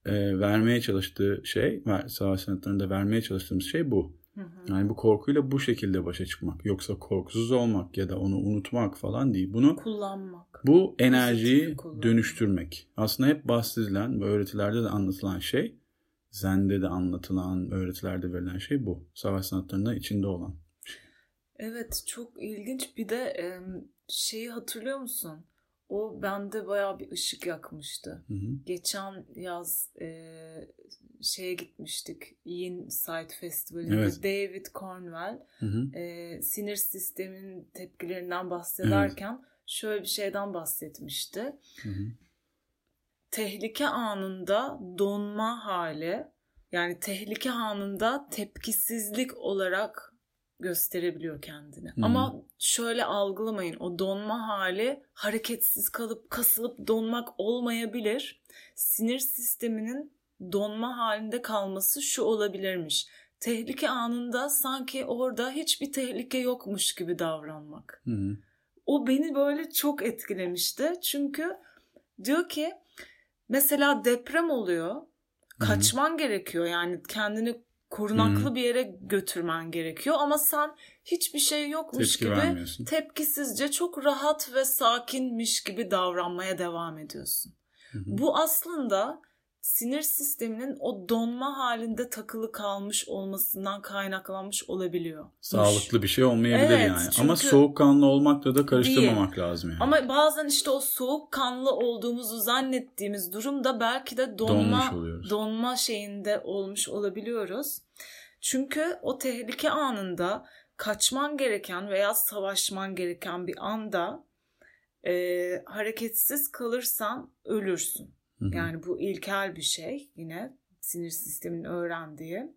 e, vermeye çalıştığı şey, savaş sanatlarında vermeye çalıştığımız şey bu. Hı hı. Yani bu korkuyla bu şekilde başa çıkmak. Yoksa korkusuz olmak ya da onu unutmak falan değil. Bunu Kullanmak. bu enerjiyi kullanmak. dönüştürmek. Aslında hep bahsedilen ve öğretilerde de anlatılan şey, Zen'de de anlatılan, öğretilerde verilen şey bu. Savaş sanatlarında içinde olan. Evet çok ilginç bir de şeyi hatırlıyor musun? O bende bayağı bir ışık yakmıştı. Hı hı. Geçen yaz e, şeye gitmiştik. Yin Side Festivali'nde Evet. David Cornwell Hı hı. e, sinir sisteminin tepkilerinden bahsederken şöyle bir şeyden bahsetmişti. Hı hı. Tehlike anında donma hali yani tehlike anında tepkisizlik olarak gösterebiliyor kendini. Hı. Ama şöyle algılamayın o donma hali hareketsiz kalıp kasılıp donmak olmayabilir. Sinir sisteminin donma halinde kalması şu olabilirmiş. Tehlike anında sanki orada hiçbir tehlike yokmuş gibi davranmak. Hı. O beni böyle çok etkilemişti. Çünkü diyor ki mesela deprem oluyor. Kaçman gerekiyor. Yani kendini korunaklı Hı. bir yere götürmen gerekiyor ama sen hiçbir şey yokmuş Tepki gibi tepkisizce çok rahat ve sakinmiş gibi davranmaya devam ediyorsun. Hı hı. Bu aslında sinir sisteminin o donma halinde takılı kalmış olmasından kaynaklanmış olabiliyor. Sağlıklı bir şey olmayabilir Evet, yani. Ama soğukkanlı olmakla da karıştırmamak lazım yani. Ama bazen işte o soğukkanlı olduğumuzu zannettiğimiz durumda belki de donma donma şeyinde olmuş olabiliyoruz. Çünkü o tehlike anında kaçman gereken veya savaşman gereken bir anda e, hareketsiz kalırsan ölürsün. Hı hı. Yani bu ilkel bir şey yine sinir sistemin öğrendiği.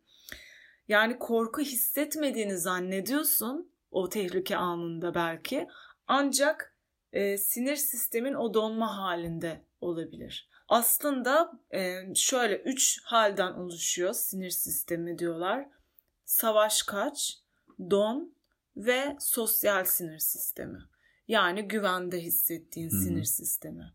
Yani korku hissetmediğini zannediyorsun o tehlike anında belki. Ancak e, sinir sistemin o donma halinde olabilir. Aslında e, şöyle üç halden oluşuyor sinir sistemi diyorlar. Savaş kaç, don ve sosyal sinir sistemi. Yani güvende hissettiğin Hı hı. sinir sistemi.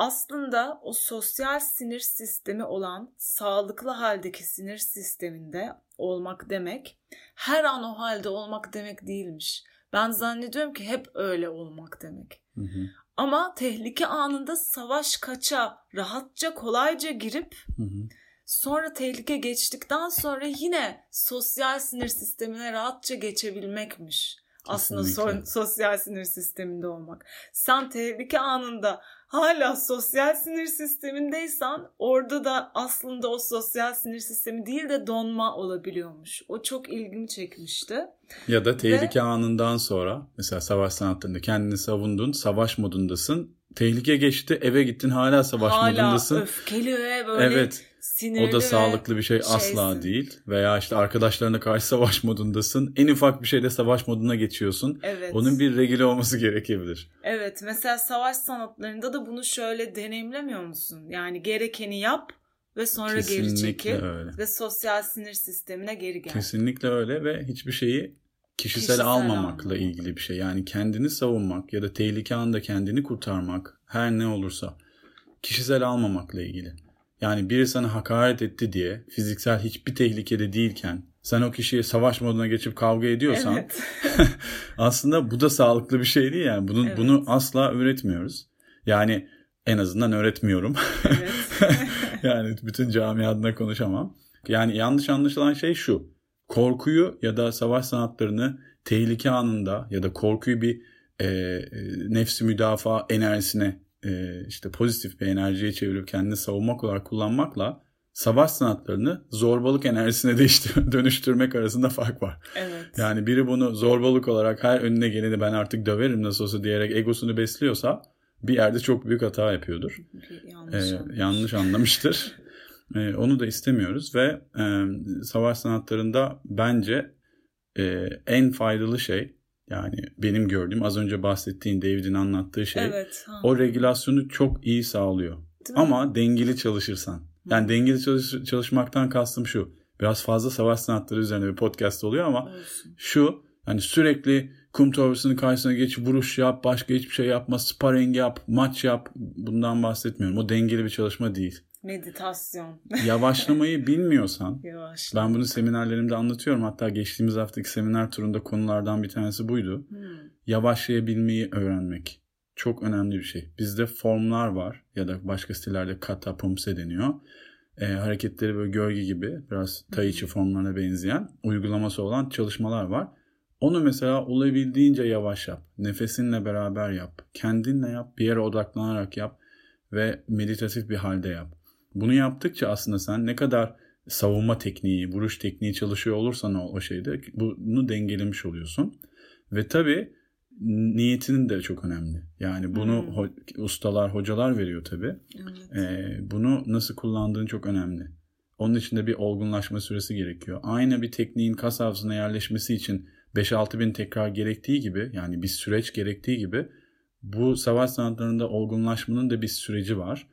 Aslında o sosyal sinir sistemi olan sağlıklı haldeki sinir sisteminde olmak demek her an o halde olmak demek değilmiş. Ben zannediyorum ki hep öyle olmak demek. Hı hı. Ama tehlike anında savaş kaça rahatça kolayca girip Hı hı. sonra tehlike geçtikten sonra yine sosyal sinir sistemine rahatça geçebilmekmiş. Aslında Kesinlikle. so- sosyal sinir sisteminde olmak. Sen tehlike anında hala sosyal sinir sistemindeysen orada da aslında o sosyal sinir sistemi değil de donma olabiliyormuş. O çok ilgimi çekmişti. Ya da tehlike anından sonra mesela savaş sanatlarında kendini savundun, savaş modundasın. tehlike geçti eve gittin hala savaş Hala modundasın. öfkeli ve böyle Evet. Sinirli O da sağlıklı bir şey asla şeysin. değil. Veya işte arkadaşlarına karşı savaş modundasın. En ufak bir şeyde savaş moduna geçiyorsun. Evet. Onun bir regüle olması gerekebilir. Evet mesela savaş sanatlarında da bunu şöyle deneyimlemiyor musun? Yani gerekeni yap ve sonra geri Kesinlikle çekil öyle. ve sosyal sinir sistemine geri gel. Kesinlikle öyle ve hiçbir şeyi kişisel, Kişisel almamakla almamak. ilgili bir şey. Yani kendini savunmak ya da tehlike anında kendini kurtarmak her ne olursa kişisel almamakla ilgili. Yani biri sana hakaret etti diye fiziksel hiçbir tehlikede değilken sen o kişiye savaş moduna geçip kavga ediyorsan Evet. aslında bu da sağlıklı bir şey değil yani. Bunu Evet. bunu asla öğretmiyoruz. Yani en azından öğretmiyorum. evet. yani bütün cami adına konuşamam. Yani yanlış anlaşılan şey şu. Korkuyu ya da savaş sanatlarını tehlike anında ya da korkuyu bir e, nefsi müdafaa enerjisine e, işte pozitif bir enerjiye çevirip kendini savunmak olarak kullanmakla savaş sanatlarını zorbalık enerjisine değiştir- dönüştürmek arasında fark var. evet. Yani biri bunu zorbalık olarak her önüne geleni ben artık döverim nasıl olsa diyerek egosunu besliyorsa bir yerde çok büyük hata yapıyordur. Ee, yanlış olmuş. yanlış anlamıştır. Ee, onu da istemiyoruz ve e, savaş sanatlarında bence e, en faydalı şey yani benim gördüğüm az önce bahsettiğin David'in anlattığı şey Evet. ha. o regülasyonu çok iyi sağlıyor. Değil mi? Ama dengeli çalışırsan. Yani dengeli çalış- çalışmaktan kastım şu. Biraz fazla savaş sanatları üzerine bir podcast oluyor ama Olsun. şu hani sürekli kum torbasının karşısına geç vuruş yap başka hiçbir şey yapma sparring yap maç yap bundan bahsetmiyorum o dengeli bir çalışma değil Meditasyon. yavaşlamayı bilmiyorsan Yavaş. ben bunu seminerlerimde anlatıyorum hatta geçtiğimiz haftaki seminer turunda konulardan bir tanesi buydu Hmm. yavaşlayabilmeyi öğrenmek çok önemli bir şey bizde formlar var ya da başka stillerde kata pumse deniyor Ee, hareketleri böyle gölge gibi biraz tai chi formlarına benzeyen uygulaması olan çalışmalar var onu mesela olabildiğince yavaş yap. Nefesinle beraber yap. Kendinle yap. Bir yere odaklanarak yap. Ve meditatif bir halde yap. Bunu yaptıkça aslında sen ne kadar savunma tekniği, vuruş tekniği çalışıyor olursan o, o şeyde bunu dengelemiş oluyorsun. Ve tabii niyetinin de çok önemli. Yani bunu Hmm. ho- ustalar, hocalar veriyor tabii. Evet. Ee, bunu nasıl kullandığın çok önemli. Onun için de bir olgunlaşma süresi gerekiyor. Aynı bir tekniğin kas hafızasına yerleşmesi için 5-6 bin tekrar gerektiği gibi yani bir süreç gerektiği gibi bu savaş sanatlarında olgunlaşmanın da bir süreci var.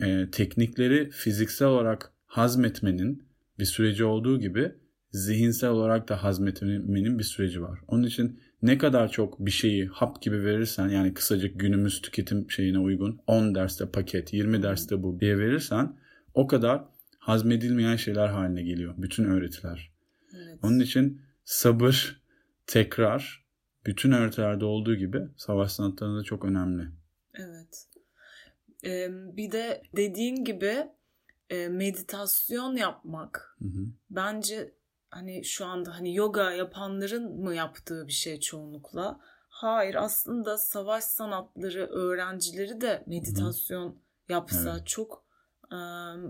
Ee, teknikleri fiziksel olarak hazmetmenin bir süreci olduğu gibi zihinsel olarak da hazmetmenin bir süreci var. Onun için ne kadar çok bir şeyi hap gibi verirsen yani kısacık günümüz tüketim şeyine uygun 10 derste paket 20 derste bu diye verirsen o kadar hazmedilmeyen şeyler haline geliyor bütün öğretiler. evet. Onun için sabır, tekrar bütün öğretilerde olduğu gibi savaş sanatlarında çok önemli. Evet. Bir de dediğin gibi e, meditasyon yapmak Hı hı. bence hani şu anda hani yoga yapanların mı yaptığı bir şey çoğunlukla? Hayır aslında savaş sanatları öğrencileri de meditasyon yapsa Evet. çok e,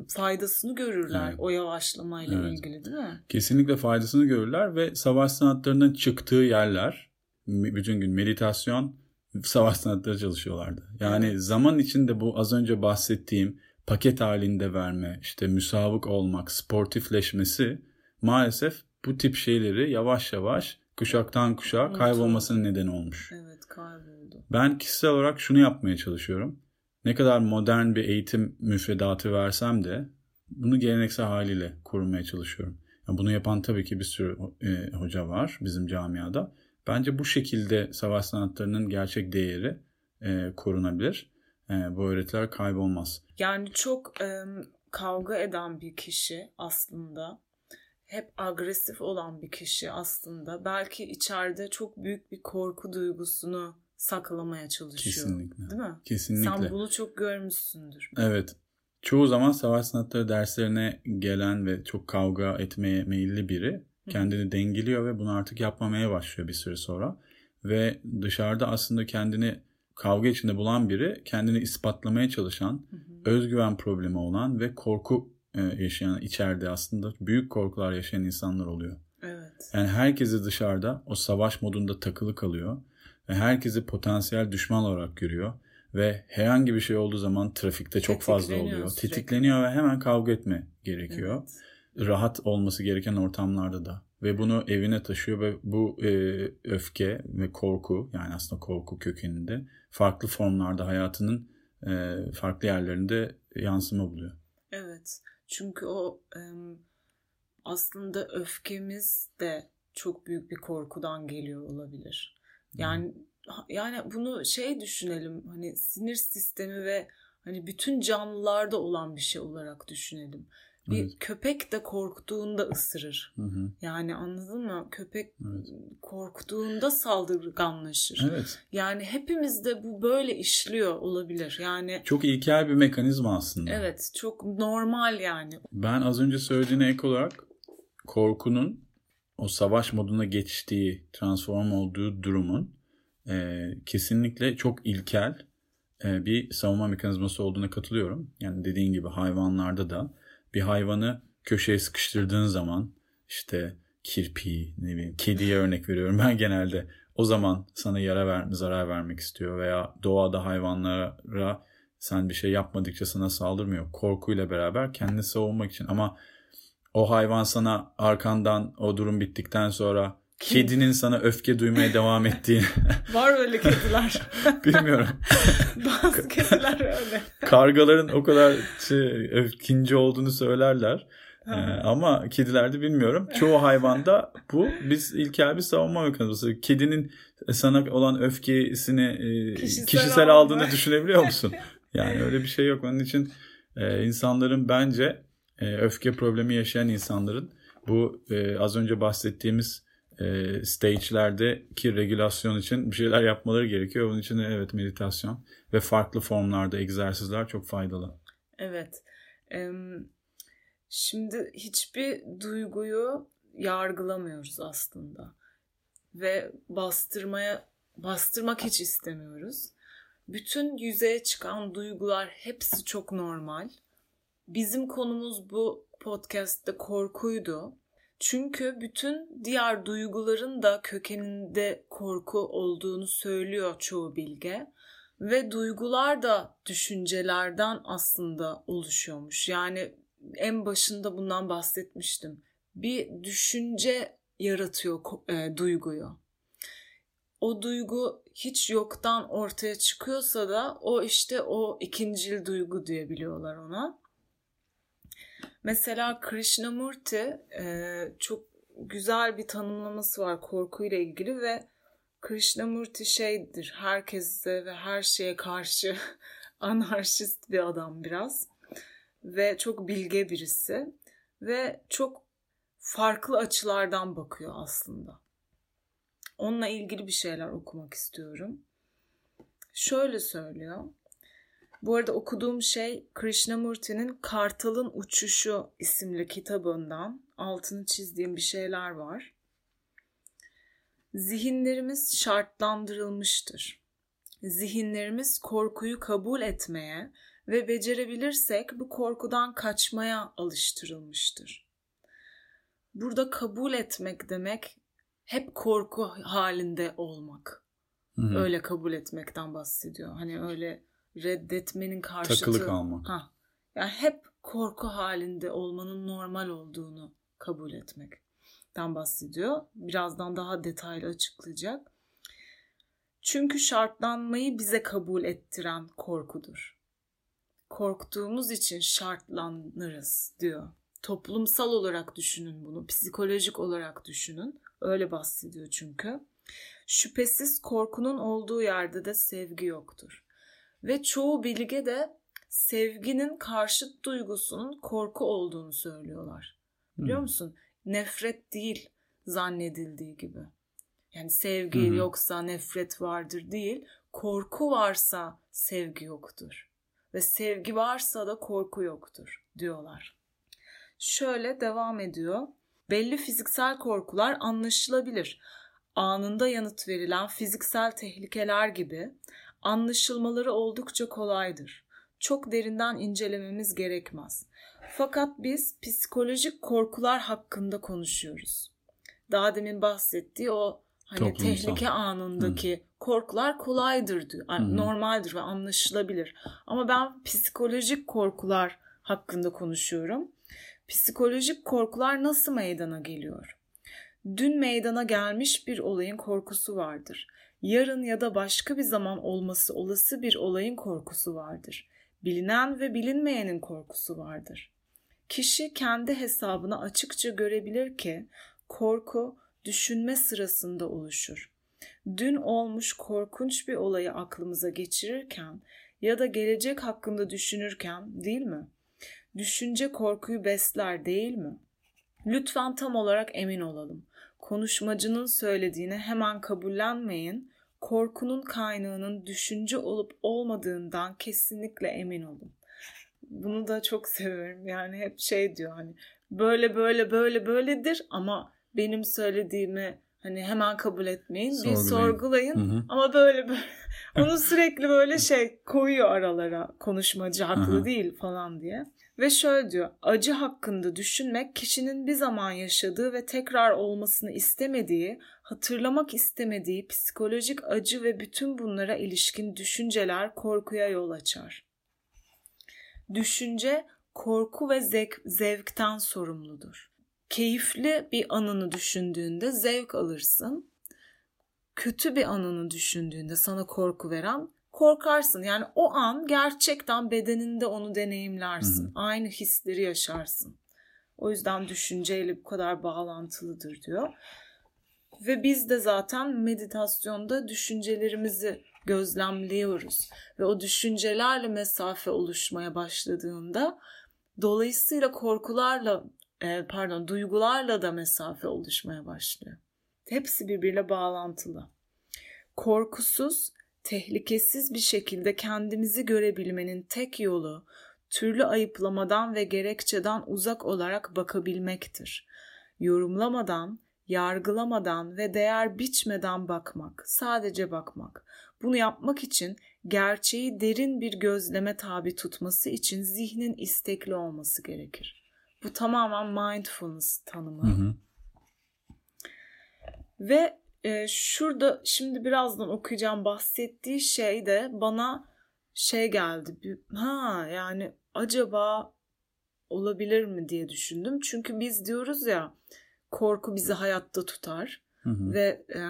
faydasını görürler Evet. o yavaşlamayla Evet. ilgili değil mi? Kesinlikle faydasını görürler ve savaş sanatlarının çıktığı yerler bütün gün meditasyon, savaş sanatları çalışıyorlardı. Yani zaman içinde bu az önce bahsettiğim paket halinde verme, işte müsabık olmak, sportifleşmesi maalesef bu tip şeyleri yavaş yavaş kuşaktan kuşağa kaybolmasının nedeni olmuş. Evet kayboldu. Ben kişisel olarak şunu yapmaya çalışıyorum. Ne kadar modern bir eğitim müfredatı versem de bunu geleneksel haliyle korumaya çalışıyorum. Yani bunu yapan tabii ki bir sürü e, hoca var bizim camiada. Bence bu şekilde savaş sanatlarının gerçek değeri e, korunabilir. E, bu öğretiler kaybolmaz. Yani çok e, kavga eden bir kişi aslında hep agresif olan bir kişi aslında belki içeride çok büyük bir korku duygusunu saklamaya çalışıyor. Kesinlikle. Değil mi? Kesinlikle. Sen bunu çok görmüşsündür. Evet. Çoğu zaman savaş sanatları derslerine gelen ve çok kavga etmeye meyilli biri kendini dengeliyor ve bunu artık yapmamaya başlıyor bir süre sonra. Ve dışarıda aslında kendini kavga içinde bulan biri kendini ispatlamaya çalışan, Hı hı. özgüven problemi olan ve korku e, yaşayan içeride aslında büyük korkular yaşayan insanlar oluyor. Evet. Yani herkesi dışarıda o savaş modunda takılı kalıyor ve herkesi potansiyel düşman olarak görüyor ve herhangi bir şey olduğu zaman trafikte çok fazla oluyor. Sürekli. Tetikleniyor ve hemen kavga etme gerekiyor. Evet. Rahat olması gereken ortamlarda da ve bunu evine taşıyor ve bu e, öfke ve korku yani aslında korku kökeninde farklı formlarda hayatının e, farklı yerlerinde yansıma buluyor. Evet. Çünkü o e, aslında öfkemiz de çok büyük bir korkudan geliyor olabilir. Yani yani bunu şey düşünelim hani sinir sistemi ve hani bütün canlılarda olan bir şey olarak düşünelim. Bir evet. köpek de korktuğunda ısırır. Hı hı. Yani anladın mı? Köpek evet. korktuğunda saldırganlaşır. Evet. Yani hepimizde bu böyle işliyor olabilir. Yani çok ilkel bir mekanizma aslında. Evet, çok normal yani. Ben az önce söylediğine ek olarak korkunun o savaş moduna geçtiği, transform olduğu durumun e, kesinlikle çok ilkel e, bir savunma mekanizması olduğuna katılıyorum. Yani dediğin gibi hayvanlarda da bir hayvanı köşeye sıkıştırdığın zaman işte kirpi, ne bileyim kediye örnek veriyorum ben genelde o zaman sana yara ver, zarar vermek istiyor veya doğada hayvanlara sen bir şey yapmadıkça sana saldırmıyor. Korkuyla beraber kendini savunmak için ama o hayvan sana arkandan o durum bittikten sonra kedinin sana öfke duymaya devam ettiği. Var öyle kediler. Bilmiyorum. Bazı kediler öyle. Kargaların o kadar şey, öfkinci olduğunu söylerler. Ee, ama kedilerde bilmiyorum. Çoğu hayvanda bu biz ilkel bir savunma mekanizması. Kedinin sana olan öfkesini e, kişisel, kişisel aldığını düşünebiliyor musun? Yani öyle bir şey yok. Onun için e, insanların bence e, öfke problemi yaşayan insanların bu e, az önce bahsettiğimiz e, stage'lerdeki regülasyon için bir şeyler yapmaları gerekiyor. Bunun için evet meditasyon ve farklı formlarda egzersizler çok faydalı. Evet. Şimdi hiçbir duyguyu yargılamıyoruz aslında. Ve bastırmaya bastırmak hiç istemiyoruz. Bütün yüzeye çıkan duygular hepsi çok normal. Bizim konumuz bu podcast'te korkuydu çünkü bütün diğer duyguların da kökeninde korku olduğunu söylüyor çoğu bilge ve duygular da düşüncelerden aslında oluşuyormuş. Yani en başında bundan bahsetmiştim. Bir düşünce yaratıyor e, duyguyu. O duygu hiç yoktan ortaya çıkıyorsa da o işte o ikincil duygu diyebiliyorlar ona. Mesela Krishnamurti e, çok güzel bir tanımlaması var korkuyla ilgili ve Krishnamurti şeydir herkese ve her şeye karşı anarşist bir adam biraz ve çok bilge birisi ve çok farklı açılardan bakıyor aslında. Onunla ilgili bir şeyler okumak istiyorum. Şöyle söylüyor. Bu arada okuduğum şey Krishnamurti'nin Kartal'ın Uçuşu isimli kitabından altını çizdiğim bir şeyler var. Zihinlerimiz şartlandırılmıştır. Zihinlerimiz korkuyu kabul etmeye ve becerebilirsek bu korkudan kaçmaya alıştırılmıştır. Burada kabul etmek demek hep korku halinde olmak. Hı-hı. Öyle kabul etmekten bahsediyor. Hani öyle reddetmenin karşıtı. Takılı kalmak. Ha. Yani hep korku halinde olmanın normal olduğunu kabul etmekten bahsediyor. Birazdan daha detaylı açıklayacak. Çünkü şartlanmayı bize kabul ettiren korkudur. Korktuğumuz için şartlanırız diyor. Toplumsal olarak düşünün bunu, psikolojik olarak düşünün. Öyle bahsediyor çünkü. Şüphesiz korkunun olduğu yerde de sevgi yoktur. Ve çoğu bilge de sevginin karşıt duygusunun korku olduğunu söylüyorlar. Biliyor hmm. musun? Nefret değil zannedildiği gibi. Yani sevgi hmm. yoksa nefret vardır değil. Korku varsa sevgi yoktur. Ve sevgi varsa da korku yoktur diyorlar. Şöyle devam ediyor. Belli fiziksel korkular anlaşılabilir. Anında yanıt verilen fiziksel tehlikeler gibi anlaşılmaları oldukça kolaydır. Çok derinden incelememiz gerekmez. Fakat biz psikolojik korkular hakkında konuşuyoruz. Daha demin bahsettiği o Hani Toplumsal. tehlike anındaki korkular kolaydır diyor. Hı. Normaldir ve anlaşılabilir. Ama ben psikolojik korkular hakkında konuşuyorum. Psikolojik korkular nasıl meydana geliyor? Dün meydana gelmiş bir olayın korkusu vardır. Yarın ya da başka bir zaman olması olası bir olayın korkusu vardır. Bilinen ve bilinmeyenin korkusu vardır. Kişi kendi hesabına açıkça görebilir ki korku düşünme sırasında oluşur. Dün olmuş korkunç bir olayı aklımıza geçirirken ya da gelecek hakkında düşünürken değil mi? Düşünce korkuyu besler değil mi? Lütfen tam olarak emin olalım. Konuşmacının söylediğini hemen kabullenmeyin. Korkunun kaynağının düşünce olup olmadığından kesinlikle emin olun. Bunu da çok seviyorum. Yani hep şey diyor hani böyle böyle böyle böyledir ama benim söylediğimi hani hemen kabul etmeyin. Bir Sorgulayın. sorgulayın Hı hı. ama böyle böyle onu sürekli böyle şey koyuyor aralara konuşmacı haklı Hı hı. değil falan diye. Ve şöyle diyor acı hakkında düşünmek kişinin bir zaman yaşadığı ve tekrar olmasını istemediği, hatırlamak istemediği psikolojik acı ve bütün bunlara ilişkin düşünceler korkuya yol açar. Düşünce korku ve zevk, zevkten sorumludur. Keyifli bir anını düşündüğünde zevk alırsın. Kötü bir anını düşündüğünde sana korku veren korkarsın. Yani o an gerçekten bedeninde onu deneyimlersin. Hı hı. Aynı hisleri yaşarsın. O yüzden düşünceyle bu kadar bağlantılıdır diyor. Ve biz de zaten meditasyonda düşüncelerimizi gözlemliyoruz. Ve o düşüncelerle mesafe oluşmaya başladığında dolayısıyla korkularla e, pardon duygularla da mesafe oluşmaya başlıyor. Hepsi birbiriyle bağlantılı. Korkusuz, tehlikesiz bir şekilde kendimizi görebilmenin tek yolu türlü ayıplamadan ve gerekçeden uzak olarak bakabilmektir. Yorumlamadan, yargılamadan ve değer biçmeden bakmak, sadece bakmak. Bunu yapmak için gerçeği derin bir gözleme tabi tutması için zihnin istekli olması gerekir. Bu tamamen mindfulness tanımı. Hı hı. Ve e, şurada şimdi birazdan okuyacağım bahsettiği şey de bana şey geldi. Bir, ha yani acaba olabilir mi diye düşündüm. Çünkü biz diyoruz ya korku bizi hayatta tutar Hı hı. ve e,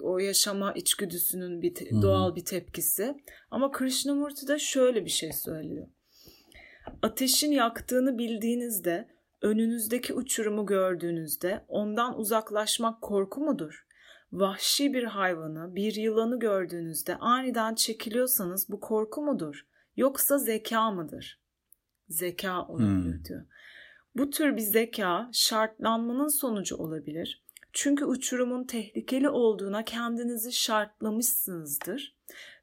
o yaşama içgüdüsünün bir te- Hı hı. doğal bir tepkisi. Ama Krishnamurti de şöyle bir şey söylüyor. Ateşin yaktığını bildiğinizde, önünüzdeki uçurumu gördüğünüzde ondan uzaklaşmak korku mudur? Vahşi bir hayvanı, bir yılanı gördüğünüzde aniden çekiliyorsanız bu korku mudur? Yoksa zeka mıdır? Zeka olabilir Hmm. diyor. Bu tür bir zeka şartlanmanın sonucu olabilir. Çünkü uçurumun tehlikeli olduğuna kendinizi şartlamışsınızdır.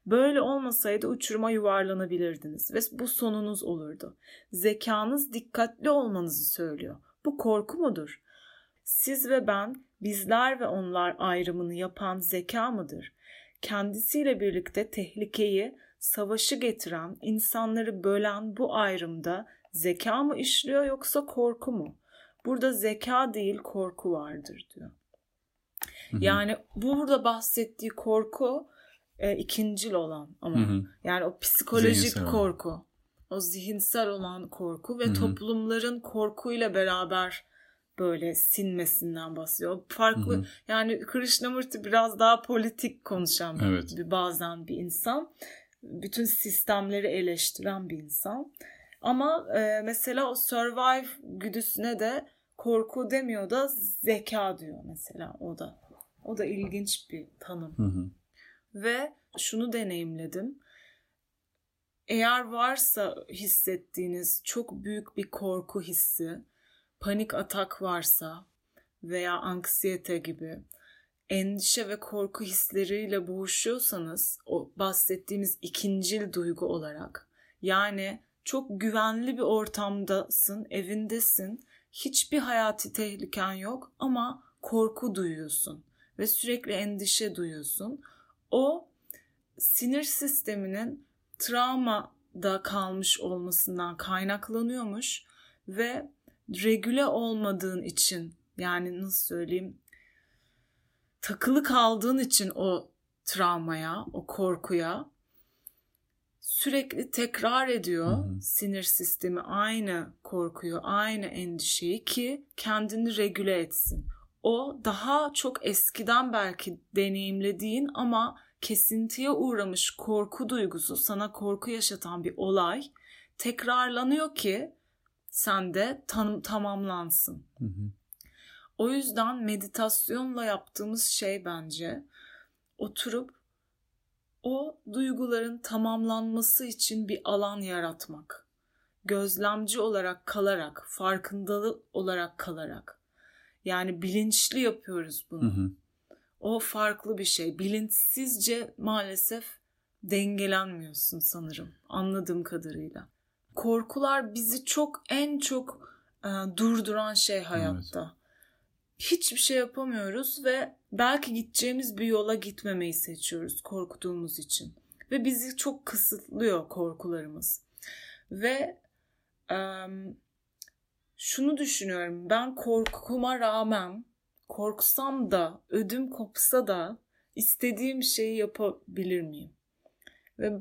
Böyle olmasaydı uçuruma yuvarlanabilirdiniz ve bu sonunuz olurdu. Zekanız dikkatli olmanızı söylüyor. Bu korku mudur? Siz ve ben, bizler ve onlar ayrımını yapan zeka mıdır? Kendisiyle birlikte tehlikeyi, savaşı getiren, insanları bölen bu ayrımda zeka mı işliyor yoksa korku mu? Burada zeka değil korku vardır diyor. Hı hı. Yani bu burada bahsettiği korku e, ikincil olan ama Hı hı. yani o psikolojik Zihinsel olan. korku, o zihinsel olan korku ve Hı hı. toplumların korkuyla beraber böyle sinmesinden bahsediyor. Farklı Hı hı. yani Krishnamurti biraz daha politik konuşan Evet. bir bazen bir insan. Bütün sistemleri eleştiren bir insan. Ama e, mesela o survive güdüsüne de korku demiyor da zeka diyor mesela o da. O da ilginç bir tanım. Hı hı. Ve şunu deneyimledim. Eğer varsa hissettiğiniz çok büyük bir korku hissi, panik atak varsa veya anksiyete gibi endişe ve korku hisleriyle boğuşuyorsanız o bahsettiğimiz ikincil duygu olarak yani çok güvenli bir ortamdasın, evindesin, hiçbir hayati tehliken yok ama korku duyuyorsun ve sürekli endişe duyuyorsun. O sinir sisteminin travmada kalmış olmasından kaynaklanıyormuş ve regüle olmadığın için yani nasıl söyleyeyim takılı kaldığın için o travmaya, o korkuya sürekli tekrar ediyor Hı hı. sinir sistemi aynı korkuyu, aynı endişeyi ki kendini regüle etsin. O daha çok eskiden belki deneyimlediğin ama kesintiye uğramış korku duygusu, sana korku yaşatan bir olay tekrarlanıyor ki sende tam, tamamlansın. Hı hı. O yüzden meditasyonla yaptığımız şey bence oturup o duyguların tamamlanması için bir alan yaratmak. Gözlemci olarak kalarak, farkındalı olarak kalarak. Yani bilinçli yapıyoruz bunu. Hı hı. O farklı bir şey. Bilinçsizce maalesef dengelenmiyorsun sanırım anladığım kadarıyla. Korkular bizi çok en çok e, durduran şey hayatta. Hiçbir şey yapamıyoruz ve belki gideceğimiz bir yola gitmemeyi seçiyoruz korktuğumuz için. Ve bizi çok kısıtlıyor korkularımız. Ve e, şunu düşünüyorum ben korkuma rağmen korksam da ödüm kopsa da istediğim şeyi yapabilir miyim? Ve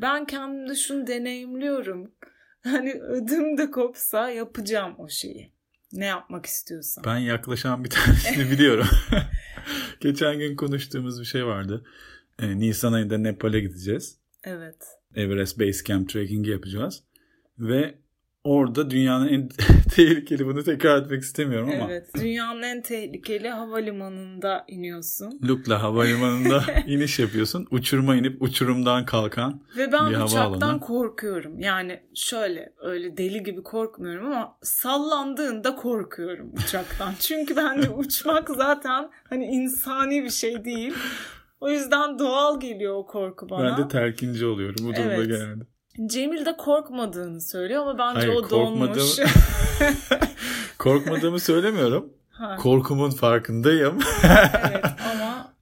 ben kendimde şunu deneyimliyorum. Hani ödüm de kopsa yapacağım o şeyi. Ne yapmak istiyorsam. Ben yaklaşan bir tanesini biliyorum. Geçen gün konuştuğumuz bir şey vardı. Ee, Nisan ayında Nepal'e gideceğiz. Evet. Everest Base Camp trekking'i yapacağız. Ve orada dünyanın en tehlikeli bunu tekrar etmek istemiyorum ama Evet. Dünyanın en tehlikeli havalimanında iniyorsun. Lukla havalimanında iniş yapıyorsun. Uçuruma inip uçurumdan kalkan Ve ben Bir uçaktan korkuyorum. Yani şöyle öyle deli gibi korkmuyorum ama sallandığında korkuyorum uçaktan. Çünkü bence uçmak zaten hani insani bir şey değil. O yüzden doğal geliyor o korku bana. ben de terkinci oluyorum bu durumda Evet. genelde. Cemil de korkmadığını söylüyor ama bence Hayır, o donmuş. korkmadığımı- Korkmadığımı söylemiyorum. Ha, Korkumun farkındayım. evet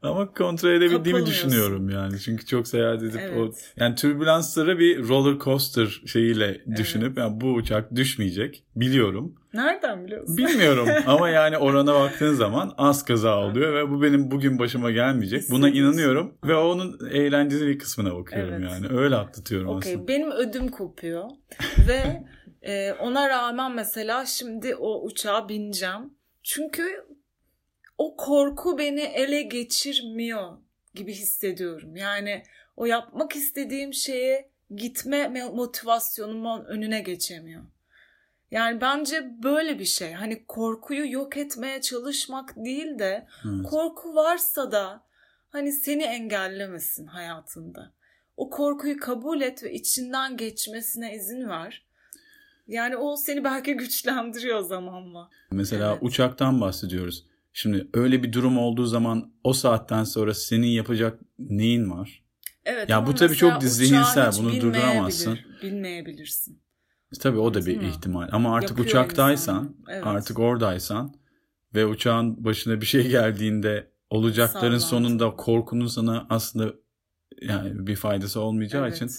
ama kontrol edebildiğimi düşünüyorum yani. Çünkü çok seyahat edip o Evet. yani türbülansları bir roller coaster şeyiyle düşünüp yani bu uçak düşmeyecek biliyorum. nereden biliyorsun? Bilmiyorum ama yani orana baktığın zaman az kaza oluyor ve bu benim bugün başıma gelmeyecek. Buna inanıyorum ve onun eğlenceli bir kısmına bakıyorum Evet. yani. Öyle atlatıyorum Okey aslında. benim ödüm kopuyor ve e, ona rağmen mesela şimdi o uçağa bineceğim. Çünkü o korku beni ele geçirmiyor gibi hissediyorum. Yani o yapmak istediğim şeye gitme me- motivasyonumun önüne geçemiyor. Yani bence böyle bir şey. Hani korkuyu yok etmeye çalışmak değil de Evet. korku varsa da hani seni engellemesin hayatında. O korkuyu kabul et ve içinden geçmesine izin ver. Yani o seni belki güçlendiriyor zamanla. Mesela Evet. uçaktan bahsediyoruz. Şimdi öyle bir durum olduğu zaman o saatten sonra senin yapacak neyin var? Evet. Ya bu tabii çok zihinsel, bunu durduramazsın. Bilmeyebilirsin. Tabii o da bir Değil mi? ihtimal. Ama artık Yapıyor uçaktaysan, insan. Evet. artık oradaysan ve uçağın başına bir şey geldiğinde olacakların Sallantı. sonunda korkunun sana aslında yani bir faydası olmayacağı Evet. için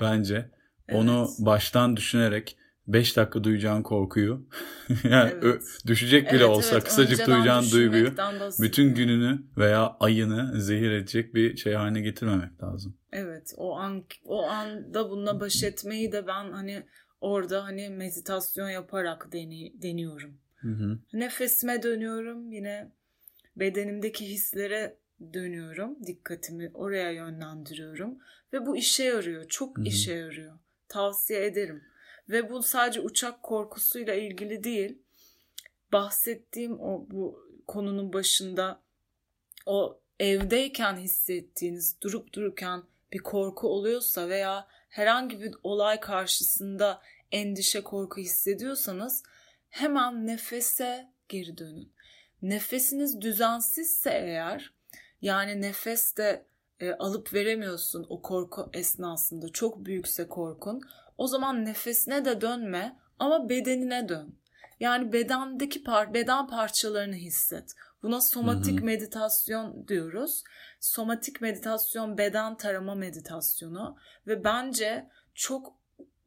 bence onu Evet. baştan düşünerek 5 dakika duyacağın korkuyu yani Evet. düşecek bile Evet, olsa evet. kısacık Önceden duyacağın duyguyu bütün gününü veya ayını zehir edecek bir şey haline getirmemek lazım. Evet o an o anda bununla baş etmeyi de ben hani orada hani meditasyon yaparak deni, deniyorum. Hı hı. Nefesime dönüyorum yine bedenimdeki hislere dönüyorum. Dikkatimi oraya yönlendiriyorum ve bu işe yarıyor. Çok Hı hı. işe yarıyor. Tavsiye ederim. Ve bu sadece uçak korkusuyla ilgili değil. Bahsettiğim o bu konunun başında o evdeyken hissettiğiniz durup dururken bir korku oluyorsa veya herhangi bir olay karşısında endişe korku hissediyorsanız hemen nefese geri dönün. Nefesiniz düzensizse eğer yani nefes de e, alıp veremiyorsun o korku esnasında çok büyükse korkun o zaman nefesine de dönme ama bedenine dön. Yani bedendeki par beden parçalarını hisset. Buna somatik Hı hı. meditasyon diyoruz. Somatik meditasyon beden tarama meditasyonu ve bence çok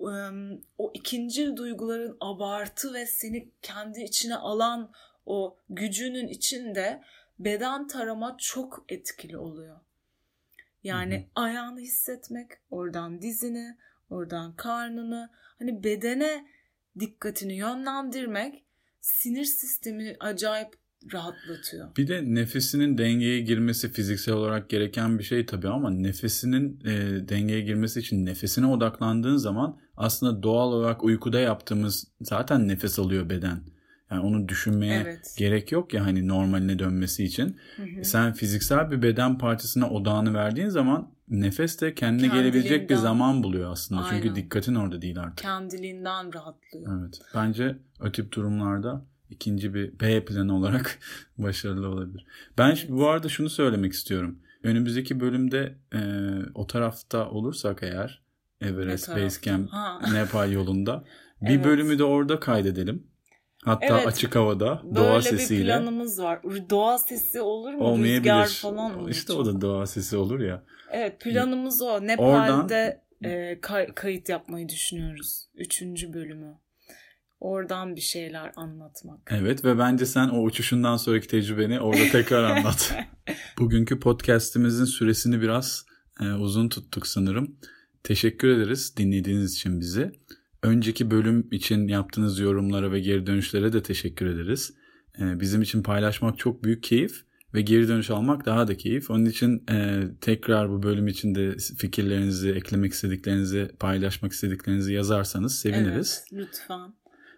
ım, o ikincil duyguların abartı ve seni kendi içine alan o gücünün içinde beden tarama çok etkili oluyor. Yani hı hı. ayağını hissetmek, oradan dizini, oradan karnını, hani bedene dikkatini yönlendirmek sinir sistemi acayip rahatlatıyor. Bir de nefesinin dengeye girmesi fiziksel olarak gereken bir şey tabii ama nefesinin e, dengeye girmesi için nefesine odaklandığın zaman aslında doğal olarak uykuda yaptığımız zaten nefes alıyor beden. Yani onu düşünmeye evet. gerek yok ya hani normaline dönmesi için. Hı hı. Sen fiziksel bir beden parçasına odağını verdiğin zaman nefes de kendine gelebilecek bir zaman buluyor aslında. Aynen. Çünkü dikkatin orada değil artık. Kendiliğinden rahatlıyor. Evet. Bence o tip durumlarda ikinci bir B planı olarak başarılı olabilir. Ben evet. bu arada şunu söylemek istiyorum. Önümüzdeki bölümde e, o tarafta olursak eğer Everest Base Camp Nepal yolunda bir evet. bölümü de orada kaydedelim. Hatta evet, açık havada doğa sesiyle. Böyle bir planımız var. Doğa sesi olur mu? Rüzgar falan olur. İşte o da doğa sesi olur ya. Evet planımız o. Nepal'de Oradan... e, kay- kayıt yapmayı düşünüyoruz. Üçüncü bölümü. Oradan bir şeyler anlatmak. Evet ve bence sen o uçuşundan sonraki tecrübeni orada tekrar anlat. Bugünkü podcastimizin süresini biraz e, uzun tuttuk sanırım. Teşekkür ederiz dinlediğiniz için bizi. Önceki bölüm için yaptığınız yorumlara ve geri dönüşlere de teşekkür ederiz. E, bizim için paylaşmak çok büyük keyif ve geri dönüş almak daha da keyif. Onun için e, tekrar bu bölüm için de fikirlerinizi, eklemek istediklerinizi, paylaşmak istediklerinizi yazarsanız seviniriz. Evet, lütfen.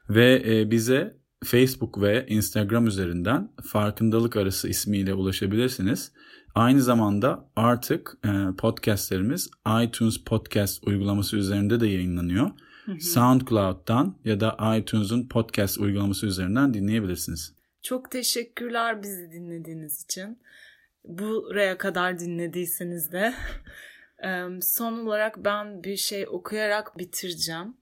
Ve e, bize Facebook ve Instagram üzerinden farkındalık arası ismiyle ulaşabilirsiniz. Aynı zamanda artık e, podcastlerimiz iTunes Podcast uygulaması üzerinde de yayınlanıyor. SoundCloud'dan ya da iTunes'un podcast uygulaması üzerinden dinleyebilirsiniz. Çok teşekkürler bizi dinlediğiniz için. Buraya kadar dinlediyseniz de. Son olarak ben bir şey okuyarak bitireceğim.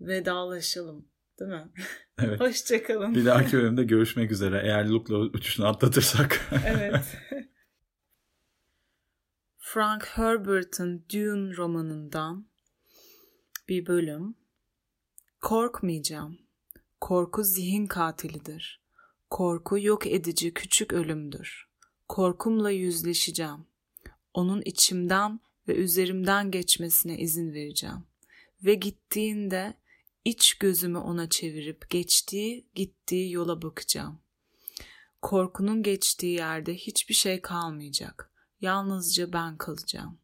Vedalaşalım. Değil mi? Evet. Hoşçakalın. Bir dahaki bölümde görüşmek üzere. Eğer Luke'la uçuşunu atlatırsak. evet. Frank Herbert'ın Dune romanından bir bölüm. Korkmayacağım. Korku zihin katilidir. Korku yok edici küçük ölümdür. Korkumla yüzleşeceğim. Onun içimden ve üzerimden geçmesine izin vereceğim. Ve gittiğinde iç gözümü ona çevirip geçtiği, gittiği yola bakacağım. Korkunun geçtiği yerde hiçbir şey kalmayacak. Yalnızca ben kalacağım.